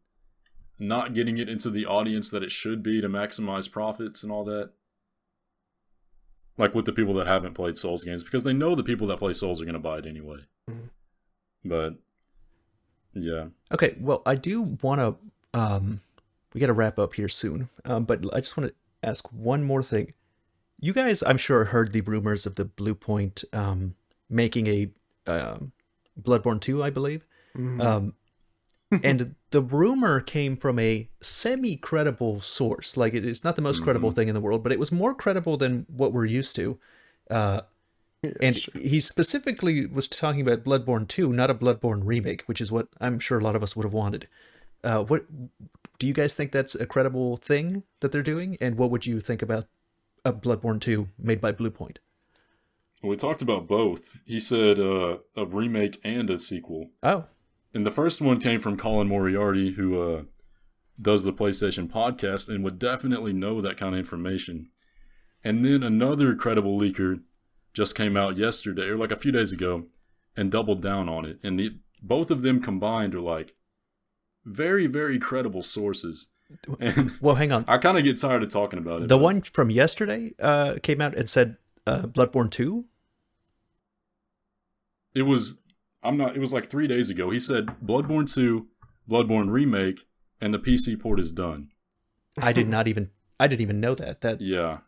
not getting it into the audience that it should be to maximize profits and all that. Like with the people that haven't played Souls games because they know the people that play Souls are going to buy it anyway. Mhm. But yeah. Okay, well, I do want to. Um, we got to wrap up here soon, um, but I just want to ask one more thing. You guys, I'm sure, heard the rumors of the Bluepoint um, making a um, Bloodborne 2, I believe. Mhm. Um, and the rumor came from a semi-credible source. Like it's not the most credible thing in the world, but it was more credible than what we're used to. Uh, Yeah, and sure. he specifically was talking about Bloodborne 2, not a Bloodborne remake, which is what I'm sure a lot of us would have wanted. Uh, what do you guys think that's a credible thing that they're doing? And what would you think about a Bloodborne 2 made by Bluepoint? We talked about both. He said uh, a remake and a sequel. Oh, And the first one came from Colin Moriarty, who uh, does the PlayStation podcast and would definitely know that kind of information. And then another credible leaker just came out yesterday, or like a few days ago, and doubled down on it. And the both of them combined are like very, very credible sources. And well, hang on. I kind of get tired of talking about it. The one from yesterday uh, came out and said uh, Bloodborne 2. it was I'm not. It was like three days ago. He said Bloodborne two, Bloodborne remake, and the PC port is done. I did not even I didn't even know that. That Yeah.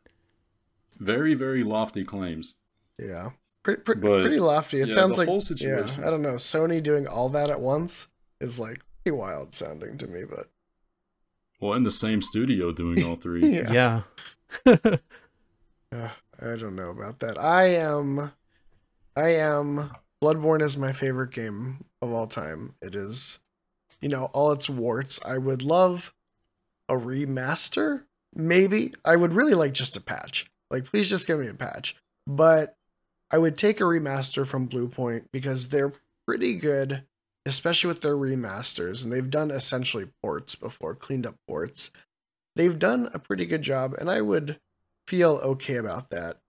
Very, very lofty claims. Yeah. Pretty, pretty, But, pretty lofty. It yeah, sounds the like whole yeah, I don't know. Sony doing all that at once is like pretty wild sounding to me, but Well, in the same studio doing all three. yeah. yeah. Uh, I don't know about that. I am I am Bloodborne is my favorite game of all time. It is you know, all its warts. I would love a remaster, maybe. I would really like just a patch. Like please just give me a patch. But I would take a remaster from Bluepoint because they're pretty good, especially with their remasters and they've done essentially ports before, cleaned up ports. They've done a pretty good job and I would feel okay about that.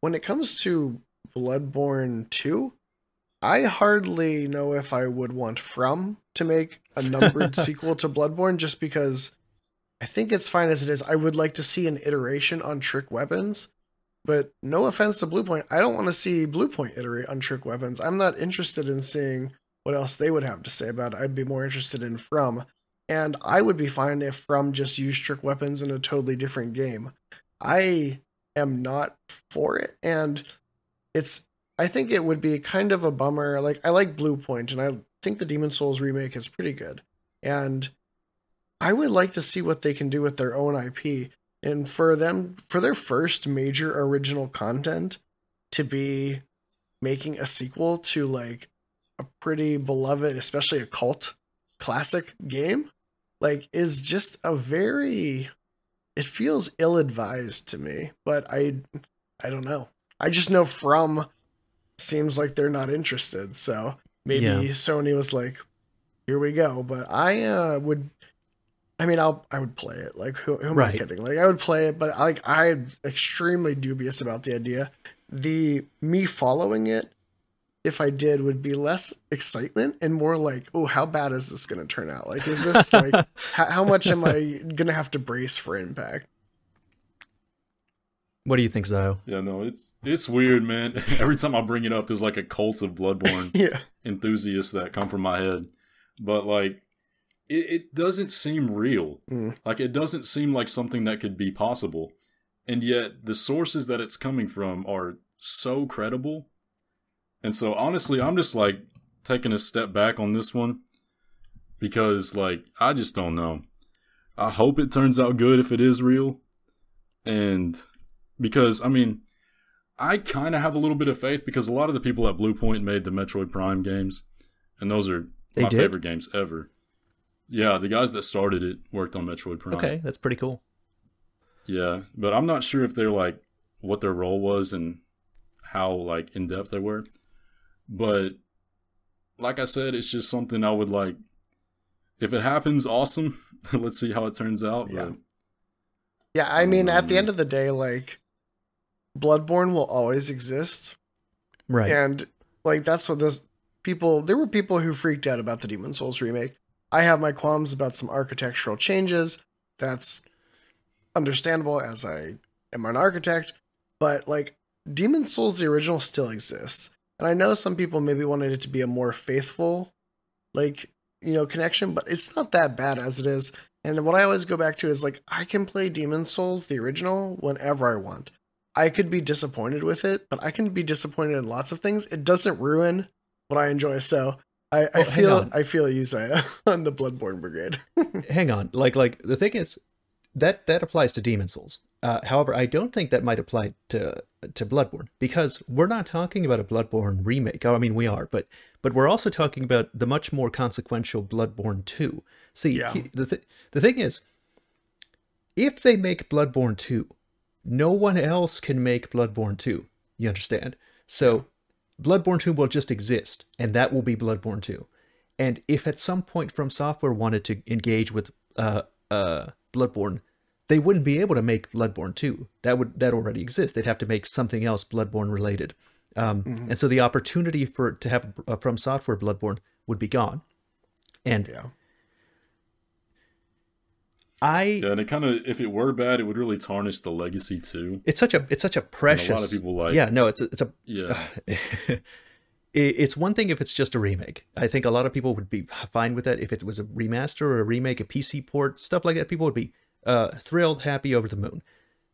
When it comes to Bloodborne 2, I hardly know if I would want From to make a numbered sequel to Bloodborne just because I think it's fine as it is. I would like to see an iteration on Trick Weapons, but no offense to Bluepoint, I don't want to see Bluepoint iterate on Trick Weapons. I'm not interested in seeing what else they would have to say about it. I'd be more interested in From. And I would be fine if From just used Trick Weapons in a totally different game. I am not for it and it's I think it would be kind of a bummer. Like I like Bluepoint and I think the Demon Souls remake is pretty good. And I would like to see what they can do with their own IP and for them for their first major original content to be making a sequel to like a pretty beloved, especially a cult classic game, like is just a very it feels ill-advised to me but i i don't know i just know from seems like they're not interested so maybe Yeah. sony was like here we go but i uh would i mean i'll i would play it like who, who am Right. i kidding like i would play it but like i'm extremely dubious about the idea the me following it if I did would be less excitement and more like, oh, how bad is this going to turn out? Like, is this like, how, how much am I going to have to brace for impact? What do you think, Zio? Yeah, no, it's it's weird, man. Every time I bring it up, there's like a cult of Bloodborne Yeah. enthusiasts that come from my head. But like it, it doesn't seem real. Mm. Like it doesn't seem like something that could be possible. And yet the sources that it's coming from are so credible. And so honestly, I'm just like taking a step back on this one because like I just don't know. I hope it turns out good if it is real. And because I mean, I kind of have a little bit of faith because a lot of the people at Bluepoint made the Metroid Prime games, and those are They my did? favorite games ever. Yeah, the guys that started it worked on Metroid Prime. Okay, that's pretty cool. Yeah, but I'm not sure if they're like what their role was and how like in depth they were. But like I said, it's just something I would like. If it happens, awesome. Let's see how it turns out. Yeah. But Yeah. I don't mean, know, at the end of the day, like, Bloodborne will always exist. Right. And like that's what this people there were people who freaked out about the Demon Souls remake. I have my qualms about some architectural changes. That's understandable as I am an architect, but like Demon Souls the original still exists. And I know some people maybe wanted it to be a more faithful like, you know, connection, but it's not that bad as it is. And what I always go back to is like I can play Demon Souls the original whenever I want. I could be disappointed with it, but I can be disappointed in lots of things. It doesn't ruin what I enjoy. So I, I feel. I feel you Zaya on the Bloodborne Brigade. hang on like like the thing is that that applies to demon souls uh, however i don't think that might apply to to bloodborne because we're not talking about a bloodborne remake oh, i mean we are but but we're also talking about the much more consequential bloodborne 2 see Yeah. he- the, th- the thing is if they make bloodborne 2 no one else can make bloodborne 2 you understand so bloodborne 2 will just exist and that will be bloodborne 2 and if at some point From Software wanted to engage with uh, uh, Bloodborne, they wouldn't be able to make Bloodborne 2. That would that already exists. They'd have to make something else Bloodborne related. Um, Mm-hmm. And so the opportunity for to have a From Software Bloodborne would be gone. And yeah. I, Yeah, and it kind of, if it were bad, it would really tarnish the legacy too. it's such a it's such a precious. A lot of people like- Yeah, no, it's a, it's a Yeah, it- it's one thing if it's just a remake. I think a lot of people would be fine with that. If it was a remaster or a remake, a PC port, stuff like that, people would be uh, thrilled, happy, over the moon.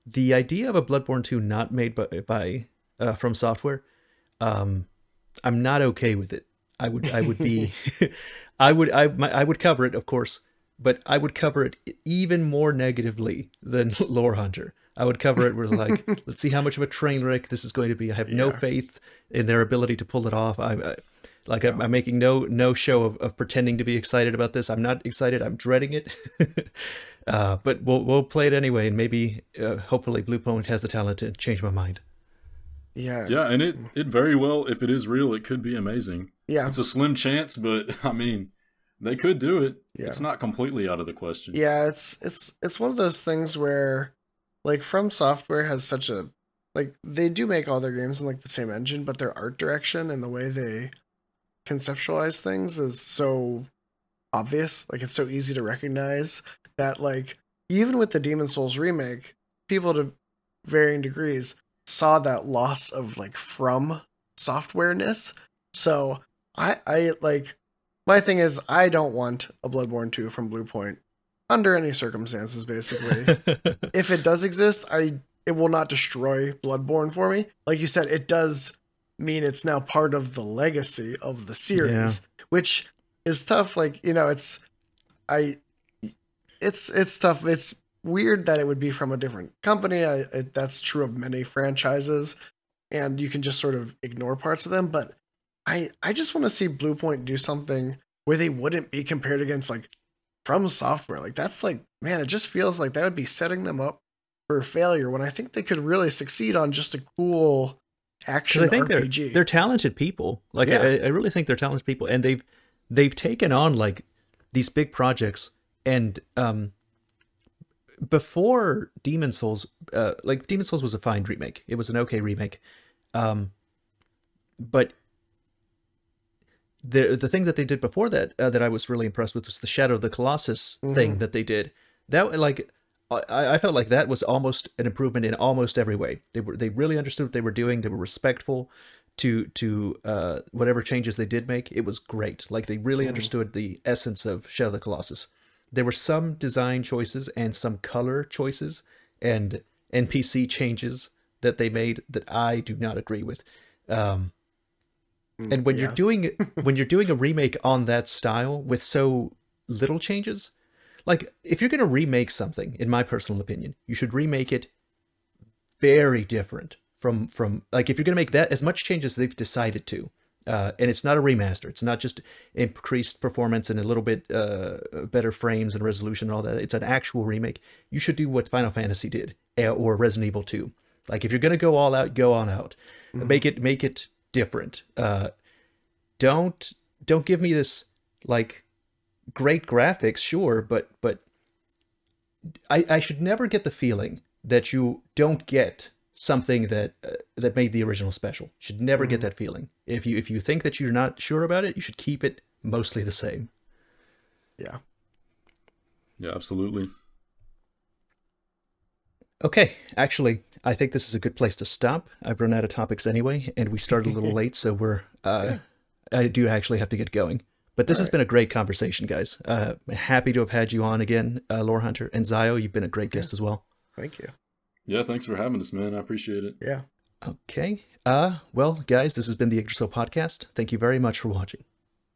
The idea of a Bloodborne 2 not made by, by uh, from software, um, I'm not okay with it. I would I would be I would I my, I would cover it, of course, but I would cover it even more negatively than Lore Hunter. I would cover it with like, let's see how much of a train wreck this is going to be. I have no faith in their ability to pull it off. I, I like I'm, I'm making no no show of, of pretending to be excited about this. I'm not excited. I'm dreading it. uh, but we'll we'll play it anyway, and maybe uh, hopefully Bluepoint has the talent to change my mind. Yeah. yeah, and it it very well, if it is real, it could be amazing. Yeah. It's a slim chance, but I mean, they could do it. Yeah. It's not completely out of the question. Yeah, it's it's it's one of those things where like From Software has such a like they do make all their games in like the same engine, but their art direction and the way they conceptualize things is so obvious. Like it's so easy to recognize that like even with the Demon Souls remake, people to varying degrees saw that loss of like from softwareness. So I I like my thing is I don't want a Bloodborne 2 from Bluepoint under any circumstances basically. if it does exist, I it will not destroy Bloodborne for me. Like you said, it does mean it's now part of the legacy of the series, Yeah. which is tough. Like you know, it's I, it's it's tough. It's weird that it would be from a different company. I, I that's true of many franchises, and you can just sort of ignore parts of them. But I I just want to see Bluepoint do something where they wouldn't be compared against like from software. Like that's like man, it just feels like that would be setting them up for failure when I think they could really succeed on just a cool action I think RPG. they're they're talented people. Like Yeah. I, I really think they're talented people, and they've they've taken on like these big projects. And um, before Demon Souls, uh, like Demon Souls was a fine remake. It was an okay remake, um, but the the thing that they did before that uh, that I was really impressed with was the Shadow of the Colossus thing Mhm. that they did. That like I, I felt like that was almost an improvement in almost every way. They were they really understood what they were doing. They were respectful to to uh, whatever changes they did make. It was great. Like they really Mhm. understood the essence of Shadow of the Colossus. There were some design choices and some color choices and NPC changes that they made that I do not agree with. Um, and when Mm, Yeah. you're doing when you're doing a remake on that style with so little changes, like if you're going to remake something, in my personal opinion, you should remake it very different from from like if you're going to make that as much change as they've decided to. Uh, and it's not a remaster. It's not just increased performance and a little bit uh, better frames and resolution and all that. It's an actual remake. You should do what Final Fantasy did eh, or Resident Evil 2. Like if you're gonna go all out, go on out. Make it make it different. Uh, don't don't give me this like great graphics, sure, but but I I should never get the feeling that you don't get something that uh, that made the original special. Should never get Mhm. that feeling. If you if you think that you're not sure about it, you should keep it mostly the same. Yeah. Yeah, absolutely. Okay, actually, I think this is a good place to stop. I've run out of topics anyway, and we started a little late, so we're uh, I do actually have to get going. But this has Alright. been a great conversation, guys. Uh, happy to have had you on again, uh, Lore Hunter and Zio. You've been a great guest as well. Thank you. Yeah, thanks for having us, man. I appreciate it. Yeah. Okay. Uh, well, guys, this has been the Yggdrasil podcast. Thank you very much for watching.